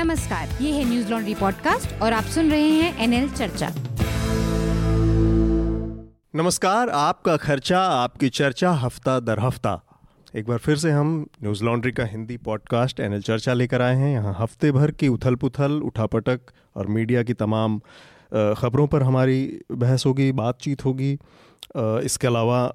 नमस्कार, ये है न्यूज़ लॉन्ड्री पॉडकास्ट और आप सुन रहे हैं एनएल चर्चा। नमस्कार, आपका खर्चा, आपकी चर्चा हफ़्ता दर हफ़्ता। एक बार फिर से हम न्यूज़ लॉन्ड्री का हिंदी पॉडकास्ट एनएल चर्चा लेकर आए हैं। यहाँ हफ़्ते भर की उथल पुथल उठापटक और मीडिया की तमाम ख़बरों पर हमारी बहस होगी, बातचीत होगी। इसके अलावा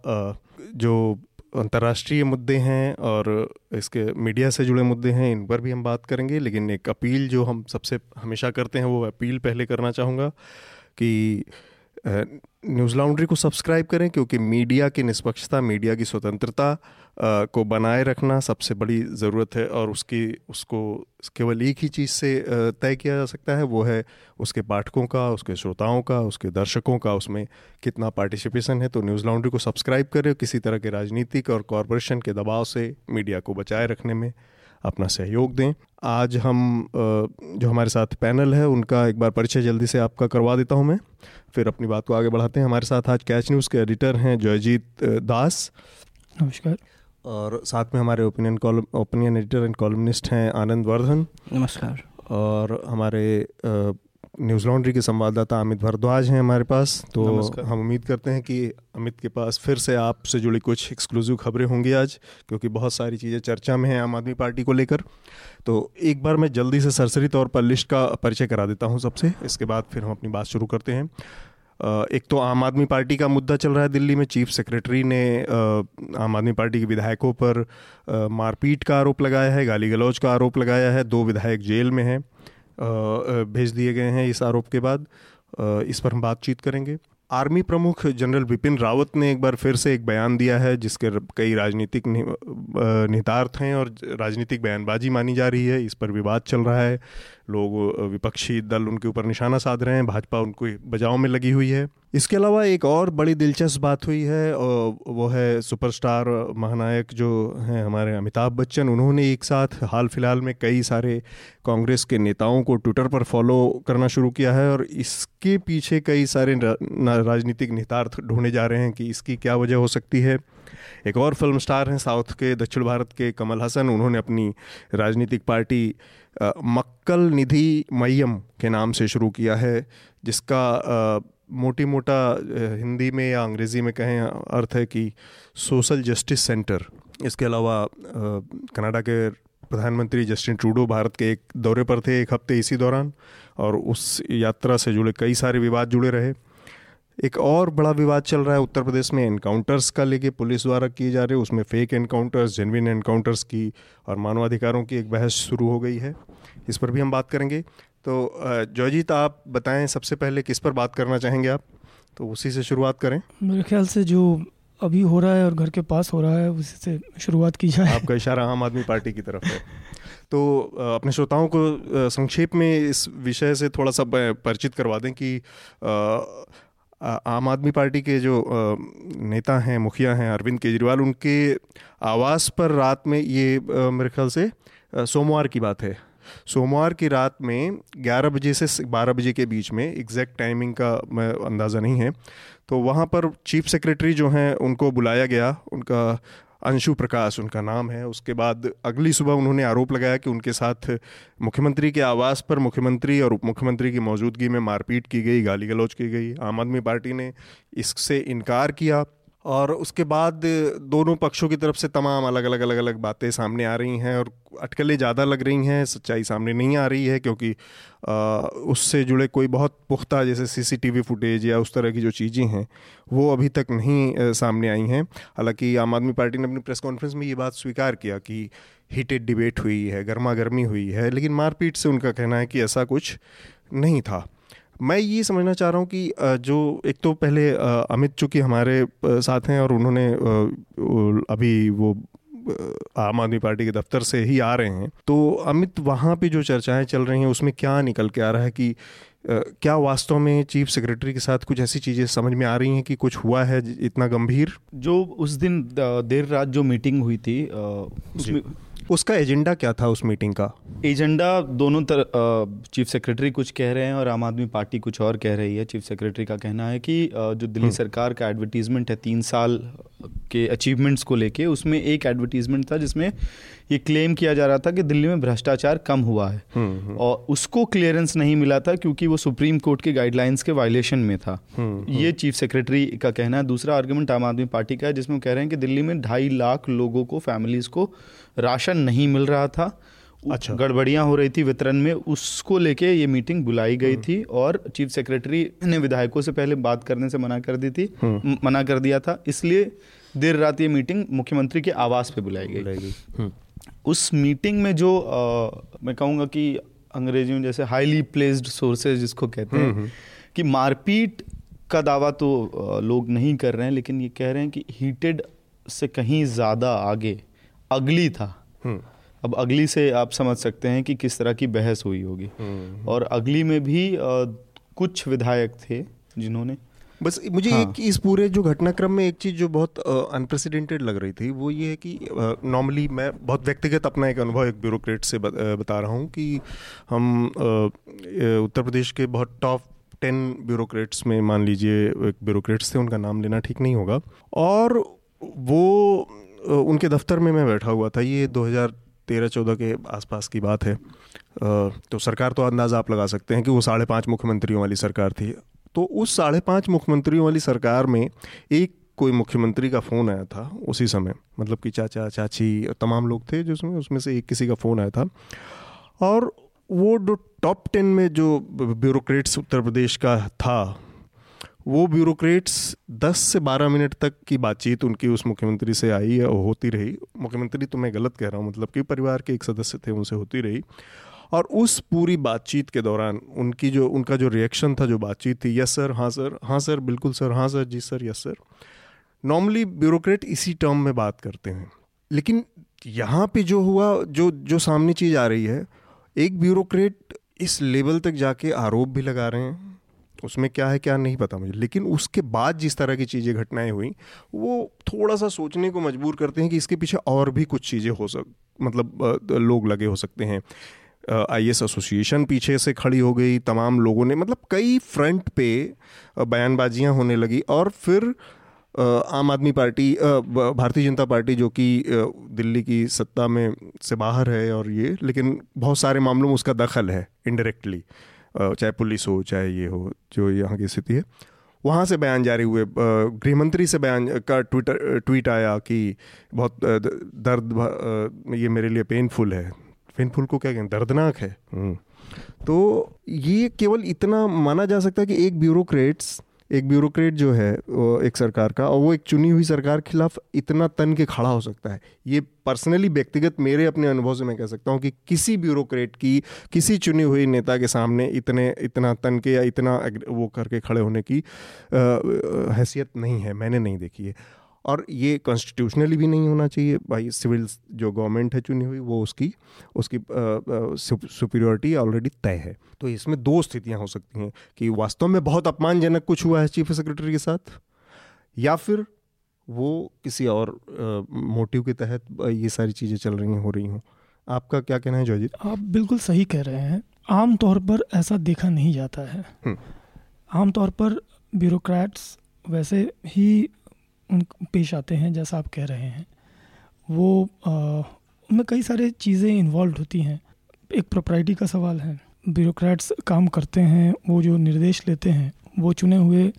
जो अंतर्राष्ट्रीय मुद्दे हैं और इसके मीडिया से जुड़े मुद्दे हैं, इन पर भी हम बात करेंगे। लेकिन एक अपील जो हम सबसे हमेशा करते हैं, वो अपील पहले करना चाहूँगा कि न्यूज़ लाउंड्री को सब्सक्राइब करें, क्योंकि मीडिया की निष्पक्षता, मीडिया की स्वतंत्रता को बनाए रखना सबसे बड़ी ज़रूरत है और उसकी, उसको, केवल एक ही चीज़ से तय किया जा सकता है, वो है उसके पाठकों का, उसके श्रोताओं का, उसके दर्शकों का, उसमें कितना पार्टिसिपेशन है तो न्यूज़ लाउंड्री को सब्सक्राइब करें किसी तरह के राजनीतिक और कॉरपोरेशन के दबाव से मीडिया को बचाए रखने में अपना सहयोग दें। आज हम जो हमारे साथ पैनल है, उनका एक बार परिचय जल्दी से आपका करवा देता हूँ मैं। फिर अपनी बात को आगे बढ़ाते हैं। हमारे साथ आज कैच न्यूज़ के एडिटर हैं जयजीत दास। नमस्कार। और साथ में हमारे opinion column opinion editor and columnist हैं आनंद वर्धन। नमस्कार। और हमारे न्यूज़ लॉन्ड्री के संवाददाता अमित भारद्वाज हैं हमारे पास। तो हम उम्मीद करते हैं कि अमित के पास फिर से आपसे जुड़ी कुछ एक्सक्लूसिव खबरें होंगी आज क्योंकि बहुत सारी चीज़ें चर्चा में हैं आम आदमी पार्टी को लेकर। तो एक बार मैं जल्दी से सरसरी तौर पर लिस्ट का परिचय करा देता हूँ सबसे। इसके बाद फिर हम अपनी बात शुरू करते हैं। एक तो आम आदमी पार्टी का मुद्दा चल रहा है दिल्ली में, चीफ सेक्रेटरी ने आम आदमी पार्टी के विधायकों पर मारपीट का आरोप लगाया है, गाली गलौज का आरोप लगाया है, दो विधायक जेल में हैं भेज दिए गए हैं इस आरोप के बाद इस पर हम बातचीत करेंगे। आर्मी प्रमुख जनरल बिपिन रावत ने एक बार फिर से एक बयान दिया है, जिसके कई राजनीतिक निहितार्थ हैं और राजनीतिक बयानबाजी मानी जा रही है, इस पर विवाद चल रहा है लोग विपक्षी दल उनके ऊपर निशाना साध रहे हैं, भाजपा उनको बजाव में लगी हुई है। इसके अलावा एक और बड़ी दिलचस्प बात हुई है वो है सुपरस्टार महानायक जो हैं हमारे अमिताभ बच्चन, उन्होंने एक साथ हाल फ़िलहाल में कई सारे कांग्रेस के नेताओं को ट्विटर पर फॉलो करना शुरू किया है और इसके पीछे कई सारे राजनीतिक निहितार्थ ढूंढे जा रहे हैं कि इसकी क्या वजह हो सकती है। एक और फ़िल्म स्टार हैं साउथ के, दक्षिण भारत के कमल हसन, उन्होंने अपनी राजनीतिक पार्टी मक्कल निधि मयम के नाम से शुरू किया है, जिसका मोटी मोटा हिंदी में या अंग्रेज़ी में कहें, अर्थ है कि सोशल जस्टिस सेंटर। इसके अलावा कनाडा के प्रधानमंत्री जस्टिन ट्रूडो भारत के एक दौरे पर थे एक हफ़्ते इसी दौरान, और उस यात्रा से जुड़े कई सारे विवाद जुड़े रहे। एक और बड़ा विवाद चल रहा है उत्तर प्रदेश में एनकाउंटर्स का लेके पुलिस द्वारा किए जा रहे उसमें फेक एनकाउंटर्स जेनविन एनकाउंटर्स की और मानवाधिकारों की एक बहस शुरू हो गई है। इस पर भी हम बात करेंगे। तो जॉयजीत आप बताएँ सबसे पहले किस पर बात करना चाहेंगे आप? तो उसी से शुरुआत करें। मेरे ख्याल से जो अभी हो रहा है और घर के पास हो रहा है उसी से शुरुआत की जाए। आपका इशारा आम आदमी पार्टी की तरफ़ है। तो अपने श्रोताओं को संक्षेप में इस विषय से थोड़ा सा परिचित करवा दें कि आम आदमी पार्टी के जो नेता हैं, मुखिया हैं अरविंद केजरीवाल, उनके आवास पर रात में ये मेरे ख्याल से सोमवार की बात है। सोमवार की रात में 11 बजे से 12 बजे के बीच में एग्जैक्ट टाइमिंग का मैं अंदाज़ा नहीं है तो वहाँ पर चीफ सेक्रेटरी जो हैं, उनको बुलाया गया, उनका अंशु प्रकाश उनका नाम है। उसके बाद अगली सुबह उन्होंने आरोप लगाया कि उनके साथ मुख्यमंत्री के आवास पर मुख्यमंत्री और उप मुख्यमंत्री की मौजूदगी में मारपीट की गई, गाली गलौज की गई। आम आदमी पार्टी ने इससे इनकार किया। और उसके बाद दोनों पक्षों की तरफ़ से तमाम अलग अलग अलग अलग बातें सामने आ रही हैं और अटकलें ज़्यादा लग रही हैं सच्चाई सामने नहीं आ रही है क्योंकि आ, उससे जुड़े कोई बहुत पुख्ता जैसे सीसीटीवी फुटेज या उस तरह की जो चीज़ें हैं वो अभी तक नहीं सामने आई हैं। हालाँकि आम आदमी पार्टी ने अपनी प्रेस कॉन्फ्रेंस में ये बात स्वीकार किया कि हीटेड डिबेट हुई है गर्मा गर्मी हुई है लेकिन मारपीट से उनका कहना है कि ऐसा कुछ नहीं था। मैं ये समझना चाह रहा हूँ कि जो एक तो पहले अमित चूँकि हमारे साथ हैं और उन्होंने अभी वो आम आदमी पार्टी के दफ्तर से ही आ रहे हैं तो अमित वहाँ पे जो चर्चाएँ चल रही हैं उसमें क्या निकल के आ रहा है कि क्या वास्तव में चीफ सेक्रेटरी के साथ कुछ ऐसी चीज़ें समझ में आ रही हैं कि कुछ हुआ है इतना गंभीर? जो उस दिन देर रात जो मीटिंग हुई थी उसमें उसका एजेंडा क्या था उस मीटिंग का? एजेंडा दोनों तरह चीफ सेक्रेटरी कुछ कह रहे हैं और आम आदमी पार्टी कुछ और कह रही है। चीफ सेक्रेटरी का कहना है कि जो दिल्ली सरकार का एडवर्टीजमेंट है तीन साल के अचीवमेंट्स को लेके उसमें एक एडवर्टीजमेंट था जिसमें ये क्लेम किया जा रहा था कि दिल्ली में भ्रष्टाचार कम हुआ है। हम्म, हम्म। और उसको क्लियरेंस नहीं मिला था क्योंकि वो सुप्रीम कोर्ट के गाइडलाइंस के वायलेशन में था। हम्म, ये चीफ सेक्रेटरी का कहना है। दूसरा आर्ग्यूमेंट आम आदमी पार्टी का है जिसमें वो कह रहे हैं कि दिल्ली में ढाई लाख लोगों को फैमिलीज़ को राशन नहीं मिल रहा था। अच्छा। गड़बड़ियाँ हो रही थी वितरण में। उसको लेके ये मीटिंग बुलाई गई थी और चीफ सेक्रेटरी ने विधायकों से पहले बात करने से मना कर दी थी। मना कर दिया था। इसलिए देर रात ये मीटिंग मुख्यमंत्री के आवास पे बुलाई गई। उस मीटिंग में जो आ, मैं कहूँगा कि अंग्रेज़ी में जैसे हाईली प्लेस्ड सोर्सेज जिसको कहते हैं हम्म, हम्म। कि मारपीट का दावा तो लोग नहीं कर रहे हैं लेकिन ये कह रहे हैं कि हीटेड से कहीं ज़्यादा आगे अगली था हम्म। अब अगली से आप समझ सकते हैं कि किस तरह की बहस हुई होगी और अगली में भी आ, कुछ विधायक थे जिन्होंने बस मुझे हाँ. एक इस पूरे जो घटनाक्रम में एक चीज़ जो बहुत अनप्रेसिडेंटेड लग रही थी वो ये है कि नॉर्मली मैं बहुत व्यक्तिगत अपना एक अनुभव एक ब्यूरोक्रेट से बता रहा हूँ कि हम उत्तर प्रदेश के बहुत टॉप टेन ब्यूरोक्रेट्स में मान लीजिए एक ब्यूरोक्रेट्स थे उनका नाम लेना ठीक नहीं होगा। और वो उनके दफ्तर में मैं बैठा हुआ था ये 2013 14 के आसपास की बात है। तो सरकार तो अंदाज़ा आप लगा सकते हैं कि वो साढ़े पाँच मुख्यमंत्रियों वाली सरकार थी। तो उस साढ़े पाँच मुख्यमंत्रियों वाली सरकार में एक कोई मुख्यमंत्री का फ़ोन आया था उसी समय मतलब कि चाचा, चाची, तमाम लोग थे जिसमें उसमें से एक किसी का फ़ोन आया था। और वो जो टॉप टेन में जो ब्यूरोक्रेट्स उत्तर प्रदेश का था, वो ब्यूरोक्रेट्स 10 से 12 मिनट तक की बातचीत उनकी उस मुख्यमंत्री से आई होती रही। मुख्यमंत्री तो मैं गलत कह रहा हूँ मतलब कि परिवार के एक सदस्य थे, उनसे होती रही। और उस पूरी बातचीत के दौरान उनकी जो, उनका जो रिएक्शन था, जो बातचीत थी यस सर हाँ सर हाँ सर बिल्कुल सर हाँ सर जी sir yes sir normally bureaucrat इसी टर्म में बात करते हैं। लेकिन यहाँ पे जो हुआ, जो जो सामने चीज़ आ रही है, एक ब्यूरोक्रेट इस लेवल तक जाके आरोप भी लगा रहे हैं। उसमें क्या है, क्या नहीं पता मुझे। लेकिन उसके बाद जिस तरह की चीज़ें, घटनाएँ हुई, वो थोड़ा सा सोचने को मजबूर करते हैं कि इसके पीछे और भी कुछ चीज़ें हो सक मतलब लोग लगे हो सकते हैं। आई एस एसोसिएशन पीछे से खड़ी हो गई, तमाम लोगों ने मतलब कई फ्रंट पे बयानबाजियाँ होने लगी और फिर आम आदमी पार्टी भारतीय जनता पार्टी जो कि दिल्ली की सत्ता में से बाहर है और ये, लेकिन बहुत सारे मामलों में उसका दखल है इनडायरेक्टली चाहे पुलिस हो, चाहे ये हो, जो यहाँ की स्थिति है। वहाँ से बयान जारी हुए गृह मंत्री से बयान, का ट्विटर ट्वीट आया कि बहुत दर्द ये मेरे लिए पेनफुल है। पेनफुल को क्या कहें दर्दनाक है। हम्म। तो ये केवल इतना माना जा सकता है कि एक ब्यूरोक्रेट्स, एक ब्यूरोक्रेट जो है एक सरकार का और वो एक चुनी हुई सरकार के खिलाफ इतना तन के खड़ा हो सकता है। ये पर्सनली व्यक्तिगत मेरे अपने अनुभव से मैं कह सकता हूँ कि किसी ब्यूरोक्रेट की, किसी चुनी हुई नेता के सामने इतने, इतना तन के या इतना वो करके खड़े होने की हैसियत नहीं है। मैंने नहीं देखी है। और ये कॉन्स्टिट्यूशनली भी नहीं होना चाहिए। भाई सिविल जो गवर्नमेंट है चुनी हुई वो उसकी उसकी सुपीरियोरिटी ऑलरेडी तय है। तो इसमें दो स्थितियाँ हो सकती हैं कि वास्तव में बहुत अपमानजनक कुछ हुआ है चीफ सेक्रेटरी के साथ या फिर वो किसी और मोटिव के तहत ये सारी चीज़ें चल रही हैं हो रही हों। आपका क्या कहना है जोजी आप बिल्कुल सही कह रहे हैं। आम तौर पर ऐसा देखा नहीं जाता है। हम्म। आम तौर पर ब्यूरोक्रेट्स वैसे ही उन पेश आते हैं जैसा आप कह रहे हैं। वो उनमें कई सारे चीज़ें इन्वॉल्व होती हैं। एक प्रोप्राइटी का सवाल है। ब्यूरोक्रेट्स काम करते हैं वो जो निर्देश लेते हैं वो चुने हुए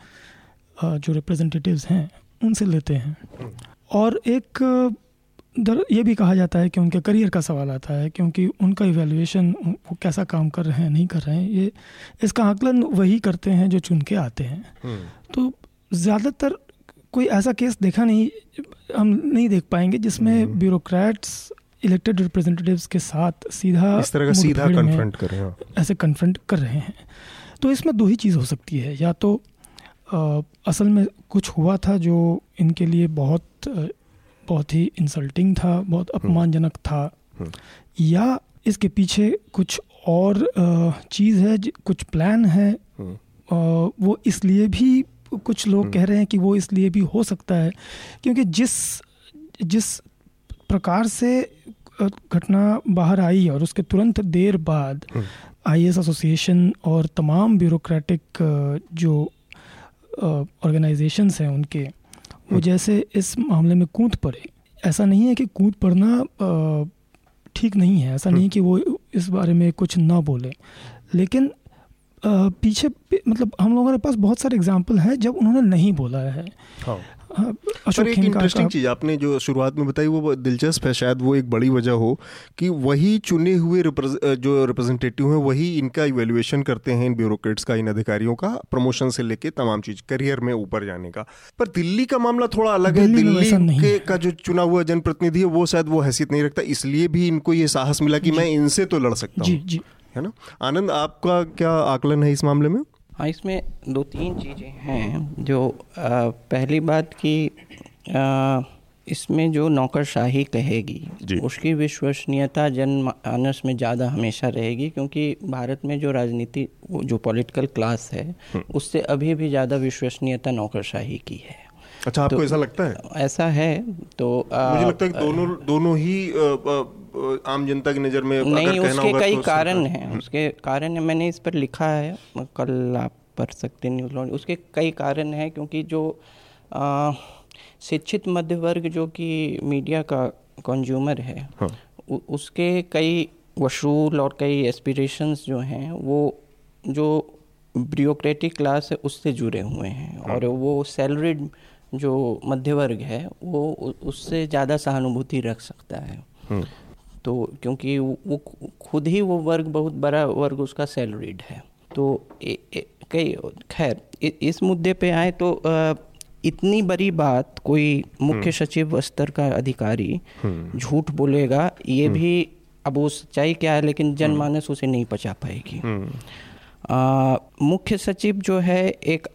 जो रिप्रेजेंटेटिव्स हैं उनसे लेते हैं। और एक दर ये भी कहा जाता है कि उनके करियर का सवाल आता है क्योंकि उनका इवेल्युएशन वो कैसा काम कर रहे हैं नहीं कर रहे हैं ये इसका आकलन वही करते हैं जो चुन के आते हैं। हम्म। तो ज़्यादातर कोई ऐसा केस देखा नहीं हम नहीं देख पाएँगे जिसमें ब्यूरोक्रेट्स इलेक्टेड रिप्रेजेंटेटिव्स के साथ सीधा इस तरह का सीधा कन्फ्रंट कर रहे हैं ऐसे कन्फ्रंट कर रहे हैं तो इसमें दो ही चीज़ हो सकती है या तो आ, असल में कुछ हुआ था जो इनके लिए बहुत बहुत ही इंसल्टिंग था बहुत हम्म। अपमानजनक था हम्म। या इसके पीछे कुछ और चीज़ है कुछ प्लान है हम्म। वो इसलिए भी कुछ लोग हम्म। कह रहे हैं कि वो इसलिए भी हो सकता है क्योंकि जिस जिस प्रकार से घटना बाहर आई और उसके तुरंत देर बाद आई हम्म। एसोसिएशन और तमाम ब्यूरोक्रेटिक जो ऑर्गेनाइजेशंस हैं उनके वो जैसे इस मामले में कूद पड़े। ऐसा नहीं है कि कूद पड़ना ठीक नहीं है। ऐसा नहीं कि वो इस बारे में कुछ ना बोले। लेकिन पीछे मतलब हम लोगों के पास बहुत सारे एग्ज़ाम्पल हैं जब उन्होंने नहीं बोला है। हाँ। हाँ, पर एक इंटरेस्टिंग चीज़ आपने जो शुरुआत में बताई वो दिलचस्प है शायद वो एक बड़ी वजह हो कि वही चुने हुए जो रिप्रेजेंटेटिव हैं वही इनका इवेल्युएशन करते हैं इन ब्यूरोक्रेट्स का इन अधिकारियों का प्रमोशन से लेके तमाम चीज़ करियर में ऊपर जाने का। पर दिल्ली का मामला थोड़ा अलग है। दिल्ली के का जो चुना हुआ जनप्रतिनिधि है वो शायद वो हैसियत नहीं रखता इसलिए भी इनको ये साहस मिला कि मैं इनसे तो लड़ सकता हूँ। है ना? आनंद आपका क्या आकलन है इस मामले में? हाँ इसमें दो तीन चीज़ें हैं जो आ, पहली बात कि इसमें जो नौकरशाही कहेगी उसकी विश्वसनीयता जनमानस में ज़्यादा हमेशा रहेगी क्योंकि भारत में जो राजनीति जो पॉलिटिकल क्लास है हम्म। उससे अभी भी ज़्यादा विश्वसनीयता नौकरशाही की है। अच्छा आपको तो, ऐसा लगता है ऐसा है तो आ, मुझे लगता है कि दोनों दोनों ही आ, आ, आम जनता की नज़र में नहीं अगर उसके कई तो कारण हैं। उसके कारण है मैंने इस पर लिखा है कल आप पढ़ सकते न्यूज़ लॉन्च उसके कई कारण हैं क्योंकि जो आ, शिक्षित मध्य वर्ग जो कि मीडिया का कंज्यूमर है हाँ। उ, उसके कई वसूल और कई एस्पिरेशंस जो हैं वो जो ब्यूरोक्रेटिक क्लास है उससे जुड़े हुए हैं हाँ। और वो सैलरीड जो मध्य वर्ग है वो उससे ज़्यादा सहानुभूति रख सकता है हाँ। तो क्योंकि वो खुद ही वो वर्ग बहुत बड़ा वर्ग उसका सैलरीड है तो कई खैर इस मुद्दे पे आए तो इतनी बड़ी बात कोई मुख्य हम्म। सचिव स्तर का अधिकारी हम्म। झूठ बोलेगा ये हम्म। भी अब वो सच्चाई क्या है लेकिन जनमानस उसे नहीं पचा पाएगी मुख्य सचिव जो है एक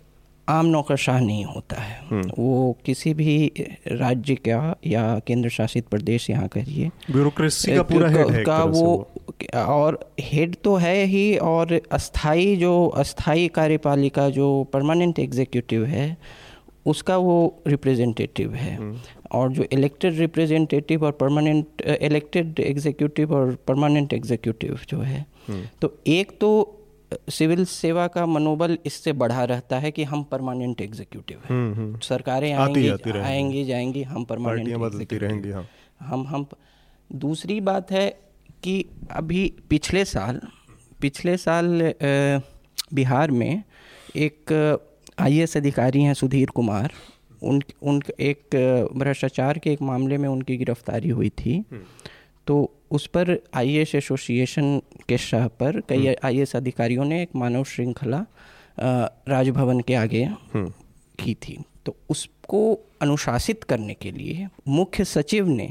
आम नौकरशाह नहीं होता है हम्म। वो किसी भी राज्य का या केंद्र शासित प्रदेश यहाँ करिए ब्यूरोक्रेसी का पूरा हेड है का वो, वो और हेड तो है ही और अस्थाई जो अस्थाई कार्यपालिका जो परमानेंट एग्जीक्यूटिव है उसका वो रिप्रेजेंटेटिव है हम्म। और जो इलेक्टेड रिप्रेजेंटेटिव और परमानेंट इलेक्टेड एग्जीक्यूटिव और परमानेंट एग्जीक्यूटिव जो है हम्म। तो एक तो सिविल सेवा का मनोबल इससे बढ़ा रहता है कि हम परमानेंट एग्जीक्यूटिव हैं हम्म, हम्म। सरकारें आएँगी आएँगी जाएँगी हम परमानेंट रहेंगी हाँ। हम हम दूसरी बात है कि अभी पिछले साल पिछले साल बिहार में एक आईएएस अधिकारी हैं सुधीर कुमार उन उन एक भ्रष्टाचार के एक मामले में उनकी गिरफ्तारी हुई थी हम्म। तो उस पर आई एस एसोसिएशन के शाह पर कई आई हम्म। अधिकारियों ने एक मानव श्रृंखला राजभवन के आगे हम्म। की थी तो उसको अनुशासित करने के लिए मुख्य सचिव ने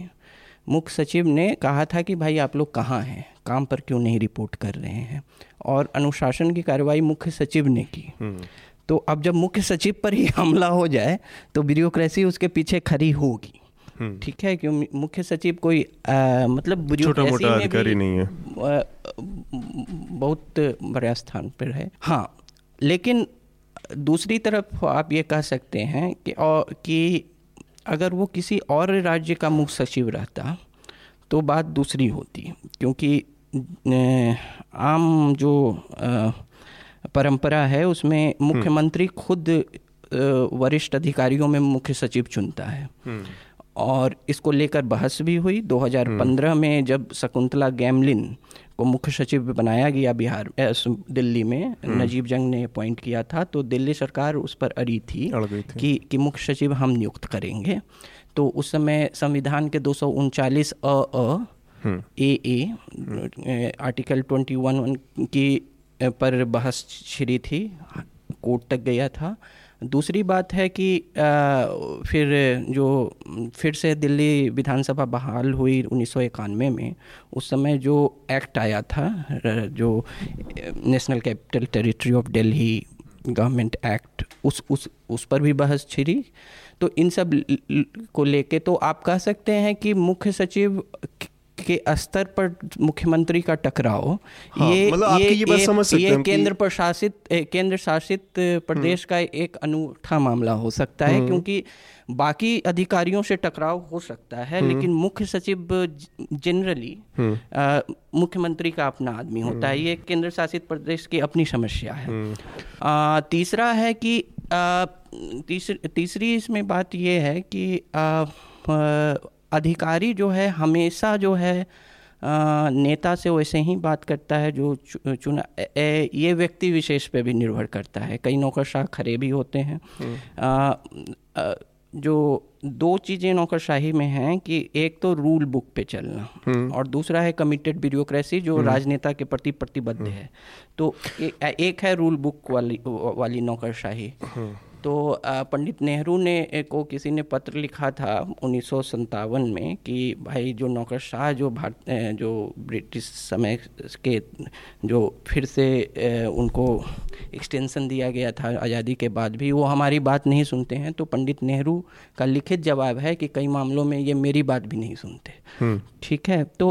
मुख्य सचिव ने कहा था कि भाई आप लोग कहाँ हैं काम पर क्यों नहीं रिपोर्ट कर रहे हैं और अनुशासन की कार्रवाई मुख्य सचिव ने की हम्म। तो अब जब मुख्य सचिव पर ही हमला हो जाए तो ब्यूरोक्रेसी उसके पीछे खड़ी होगी। ठीक है क्यों? मुख्य सचिव कोई आ, मतलब छोटा मोटा अधिकारी नहीं है। बहुत बड़ा स्थान पर है। हाँ लेकिन दूसरी तरफ़ आप ये कह सकते हैं कि और कि अगर वो किसी और राज्य का मुख्य सचिव रहता तो बात दूसरी होती। क्योंकि आम जो परंपरा है उसमें हम्म। मुख्यमंत्री खुद वरिष्ठ अधिकारियों में मुख्य सचिव चुनता है। हम्म। और इसको लेकर बहस भी हुई 2015 हम्म। में जब शकुंतला गैमलिन को मुख्य सचिव बनाया गया बिहार दिल्ली में हम्म। नजीब जंग ने अपॉइंट किया था तो दिल्ली सरकार उस पर अड़ी थी, थी। कि कि मुख्य सचिव हम नियुक्त करेंगे तो उस समय संविधान के दो उनचालीस अ हम्म। A A article twenty one की पर बहस छिड़ी थी कोर्ट तक गया था। दूसरी बात है कि फिर जो, फिर से दिल्ली विधानसभा बहाल हुई उन्नीस सौ इक्यानवे में, उस समय जो एक्ट आया था जो national capital territory of Delhi government act, उस उस उस पर भी बहस छिड़ी तो इन सबको लेके तो आप कह सकते हैं कि मुख्य सचिव के स्तर पर मुख्यमंत्री का टकराव हाँ, ये मतलब ये, ये, समझ सकते ये केंद्र प्रशासित केंद्र शासित प्रदेश का एक अनूठा मामला हो सकता है हम्म। क्योंकि बाकी अधिकारियों से टकराव हो सकता है हम्म। लेकिन मुख्य सचिव जनरली हम्म। मुख्यमंत्री का अपना आदमी होता है ये केंद्र शासित प्रदेश की अपनी समस्या है आ, तीसरा है कि तीसरी तीसरी इसमें बात यह है कि आ, अधिकारी जो है हमेशा जो है नेता से वैसे ही बात करता है जो चुना ये व्यक्ति विशेष पे भी निर्भर करता है कई नौकरशाह खरे भी होते हैं हम्म। जो दो चीज़ें नौकरशाही में हैं कि एक तो रूल बुक पे चलना हम्म। और दूसरा है कमिटेड ब्यूरोक्रेसी जो हम्म। राजनेता के प्रति प्रतिबद्ध है तो ए, एक है रूल बुक वाली वाली नौकरशाही तो पंडित नेहरू ने को किसी ने पत्र लिखा था उन्नीस सौ सत्तावन में कि भाई जो नौकरशाह जो भारत जो ब्रिटिश समय के जो फिर से उनको एक्सटेंशन दिया गया था आज़ादी के बाद भी वो हमारी बात नहीं सुनते हैं। तो पंडित नेहरू का लिखित जवाब है कि कई मामलों में ये मेरी बात भी नहीं सुनते। हम्म। ठीक है? तो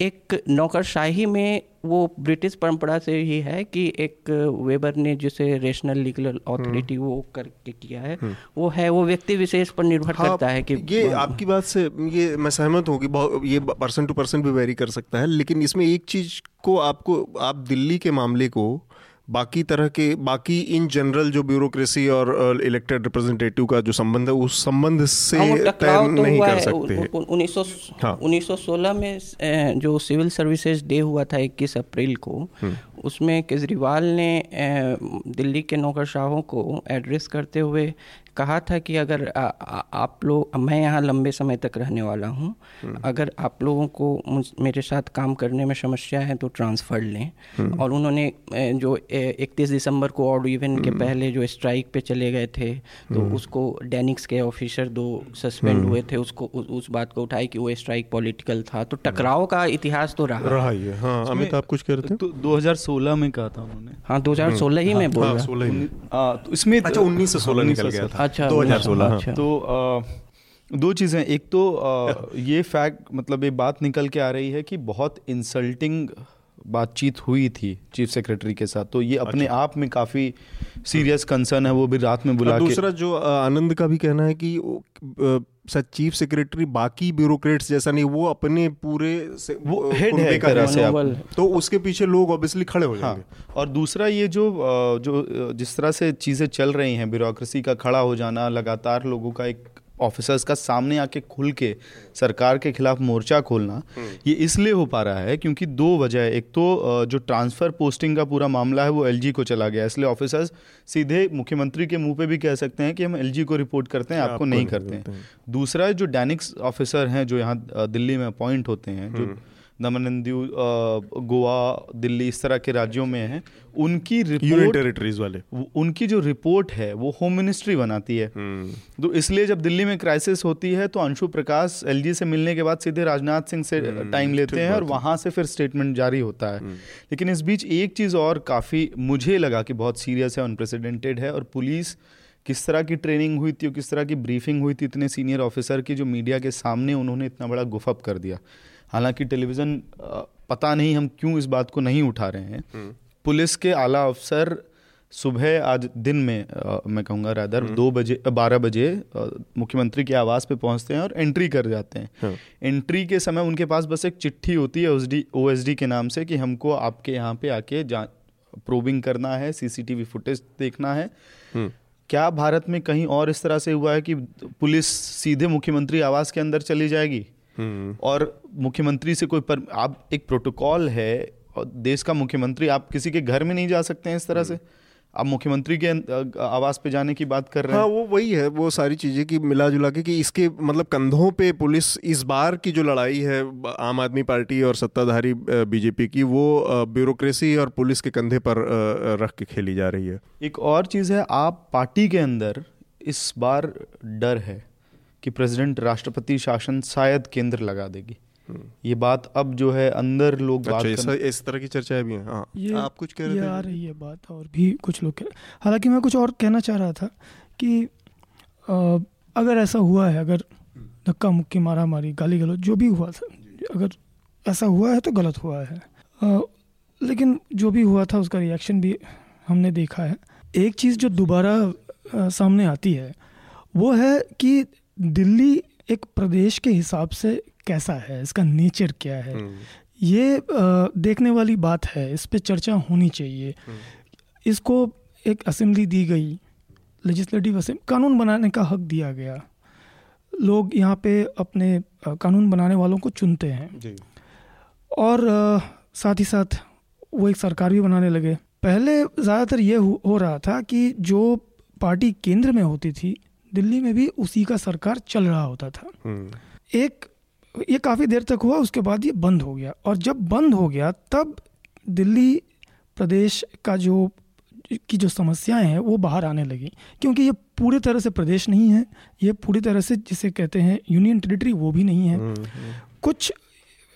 एक नौकरशाही में वो ब्रिटिश परंपरा से ही है कि एक वेबर ने जिसे रेशनल लीगल अथॉरिटी वो करके किया है हम्म। वो है वो व्यक्ति विशेष पर निर्भर हाँ, करता है कि ये आपकी बात से ये मैं सहमत हूँ कि ये पर्सन टू पर्सन भी वेरी कर सकता है लेकिन इसमें एक चीज़ को आपको आप दिल्ली के मामले को बाकी तरह के बाकी इन जनरल जो ब्यूरोक्रेसी और इलेक्टेड रिप्रेजेंटेटिव का जो संबंध है उस संबंध से हाँ, तय तो नहीं कर सकते उन्नीस सौ सोलह में जो सिविल सर्विसेज़ डे हुआ था 21 अप्रैल को हम्म। उसमें केजरीवाल ने दिल्ली के नौकरशाहों को एड्रेस करते हुए कहा था कि अगर आ, आ, आप लोग मैं यहाँ लंबे समय तक रहने वाला हूँ हम्म। अगर आप लोगों को मेरे साथ काम करने में समस्या है तो ट्रांसफ़र लें। हम्म। और उन्होंने जो इकतीस दिसंबर को ऑड इवेंट के हम्म। पहले जो स्ट्राइक पे चले गए थे तो उसको डेनिक्स के ऑफिसर दो सस्पेंड हुए थे उसको उ, उस बात को उठाई कि वो स्ट्राइक पॉलिटिकल था। तो टकराव का इतिहास तो रहा। रहा ही है। हाँ अमित आप कुछ कह रहे थे? तो 2016 में कहा था उन्होंने। हाँ 2016 ही में बोल। हाँ, तो इसमें अच्छा उन्नीस सौ सोलह निकल गया था। अच्छा दो हज़ार सोलह। तो दो चीज़ें एक तो ये फैक्ट मतलब ये बात निकल के आ रही है कि बहुत इंसल्टिंग बातचीत हुई थी चीफ सेक्रेटरी के साथ। तो ये अपने अच्छा। आप में काफ़ी सीरियस कंसर्न है वो भी रात में बुला दूसरा जो आनंद का भी कहना है कि सर चीफ सेक्रेटरी बाकी ब्यूरोक्रेट्स जैसा नहीं वो अपने पूरे से वो हेड है तरह से आप तो उसके पीछे लोग ऑब्वियसली खड़े हो हाँ। जाएँगे हाँ। और दूसरा ये जो जो जिस तरह से चीज़ें चल रही हैं ब्यूरोक्रेसी का खड़ा हो जाना लगातार लोगों का एक ऑफिसर्स का सामने आके खुल के सरकार के खिलाफ मोर्चा खोलना हम्म। ये इसलिए हो पा रहा है क्योंकि दो वजह है। एक तो जो ट्रांसफ़र पोस्टिंग का पूरा मामला है वो एलजी को चला गया इसलिए ऑफिसर्स सीधे मुख्यमंत्री के मुँह पे भी कह सकते हैं कि हम एलजी को रिपोर्ट करते हैं आपको नहीं करते हैं। दूसरा जो डैनिक्स ऑफिसर हैं जो यहाँ दिल्ली में अपॉइंट होते हैं जो हम्म। दमनंदीव गोवा दिल्ली इस तरह के राज्यों में हैं उनकी रिपोर्ट टेरिटरीज वाले उनकी जो रिपोर्ट है वो होम मिनिस्ट्री बनाती है हम्म। तो इसलिए जब दिल्ली में क्राइसिस होती है तो अंशु प्रकाश एलजी से मिलने के बाद सीधे राजनाथ सिंह से टाइम हम्म, लेते हैं और वहाँ से फिर स्टेटमेंट जारी होता है हम्म। लेकिन इस बीच एक चीज़ और काफ़ी मुझे लगा कि बहुत सीरियस है अनप्रेसिडेंटेड है और पुलिस किस तरह की ट्रेनिंग हुई थी और किस तरह की ब्रीफिंग हुई थी इतने सीनियर ऑफिसर की जो मीडिया के सामने उन्होंने इतना बड़ा गुफअप कर दिया हालाँकि टेलीविज़न पता नहीं हम क्यों इस बात को नहीं उठा रहे हैं हम्म। पुलिस के आला अफसर सुबह आज दिन में आ, मैं कहूँगा रादर हम्म। दो बजे बारह बजे मुख्यमंत्री के आवास पे पहुँचते हैं और एंट्री कर जाते हैं हाँ। एंट्री के समय उनके पास बस एक चिट्ठी होती है ओ एस डी के नाम से कि हमको आपके यहाँ पे आके प्रोबिंग करना है सीसीटीवी फुटेज देखना है हम्म। क्या भारत में कहीं और इस तरह से हुआ है कि पुलिस सीधे मुख्यमंत्री आवास के अंदर चली जाएगी। और मुख्यमंत्री से कोई पर आप एक प्रोटोकॉल है और देश का मुख्यमंत्री आप किसी के घर में नहीं जा सकते हैं इस तरह से? हम्म। आप मुख्यमंत्री के आवास पे जाने की बात कर रहे हैं? हाँ वो वही है वो सारी चीज़ें की मिला जुला के कि इसके मतलब कंधों पे पुलिस इस बार की जो लड़ाई है आम आदमी पार्टी और सत्ताधारी बीजेपी की वो ब्यूरोक्रेसी और पुलिस के कंधे पर रख के खेली जा रही है। एक और चीज़ है आप पार्टी के अंदर इस बार डर है। कि प्रेसिडेंट राष्ट्रपति शासन शायद केंद्र लगा देगी। हम्म। ये बात अब जो है अंदर लोग अच्छा, बात इस, इस तरह की चर्चा भी है। हाँ। ये आप कुछ कह रहे थे? आ रही है बात और भी कुछ लोग हालाँकि मैं कुछ और कहना चाह रहा था कि आ, अगर ऐसा हुआ है अगर धक्का मुक्की मारा मारी गाली गलौज जो भी हुआ था अगर ऐसा हुआ है तो गलत हुआ है। आ, लेकिन जो भी हुआ था उसका रिएक्शन भी हमने देखा है। एक चीज़ जो दोबारा सामने आती है वो है कि दिल्ली एक प्रदेश के हिसाब से कैसा है? इसका नेचर क्या है? हम्म। ये देखने वाली बात है। इस पर चर्चा होनी चाहिए। हम्म। इसको एक असेंबली दी गई। लेजिस्लेटिव असेंबली कानून बनाने का हक दिया गया। लोग यहाँ पे अपने कानून बनाने वालों को चुनते हैं। और साथ ही साथ वो एक सरकार भी बनाने लगे। पहले ज़्यादातर ये हो रहा था कि जो पार्टी केंद्र में होती थी दिल्ली में भी उसी का सरकार चल रहा होता था। हम्म। एक ये काफ़ी देर तक हुआ उसके बाद ये बंद हो गया। और जब बंद हो गया तब दिल्ली प्रदेश का जो की जो समस्याएँ हैं वो बाहर आने लगी। क्योंकि ये पूरी तरह से प्रदेश नहीं है ये पूरी तरह से जिसे कहते हैं यूनियन टेरिटरी वो भी नहीं है। हम्म, हम्म। कुछ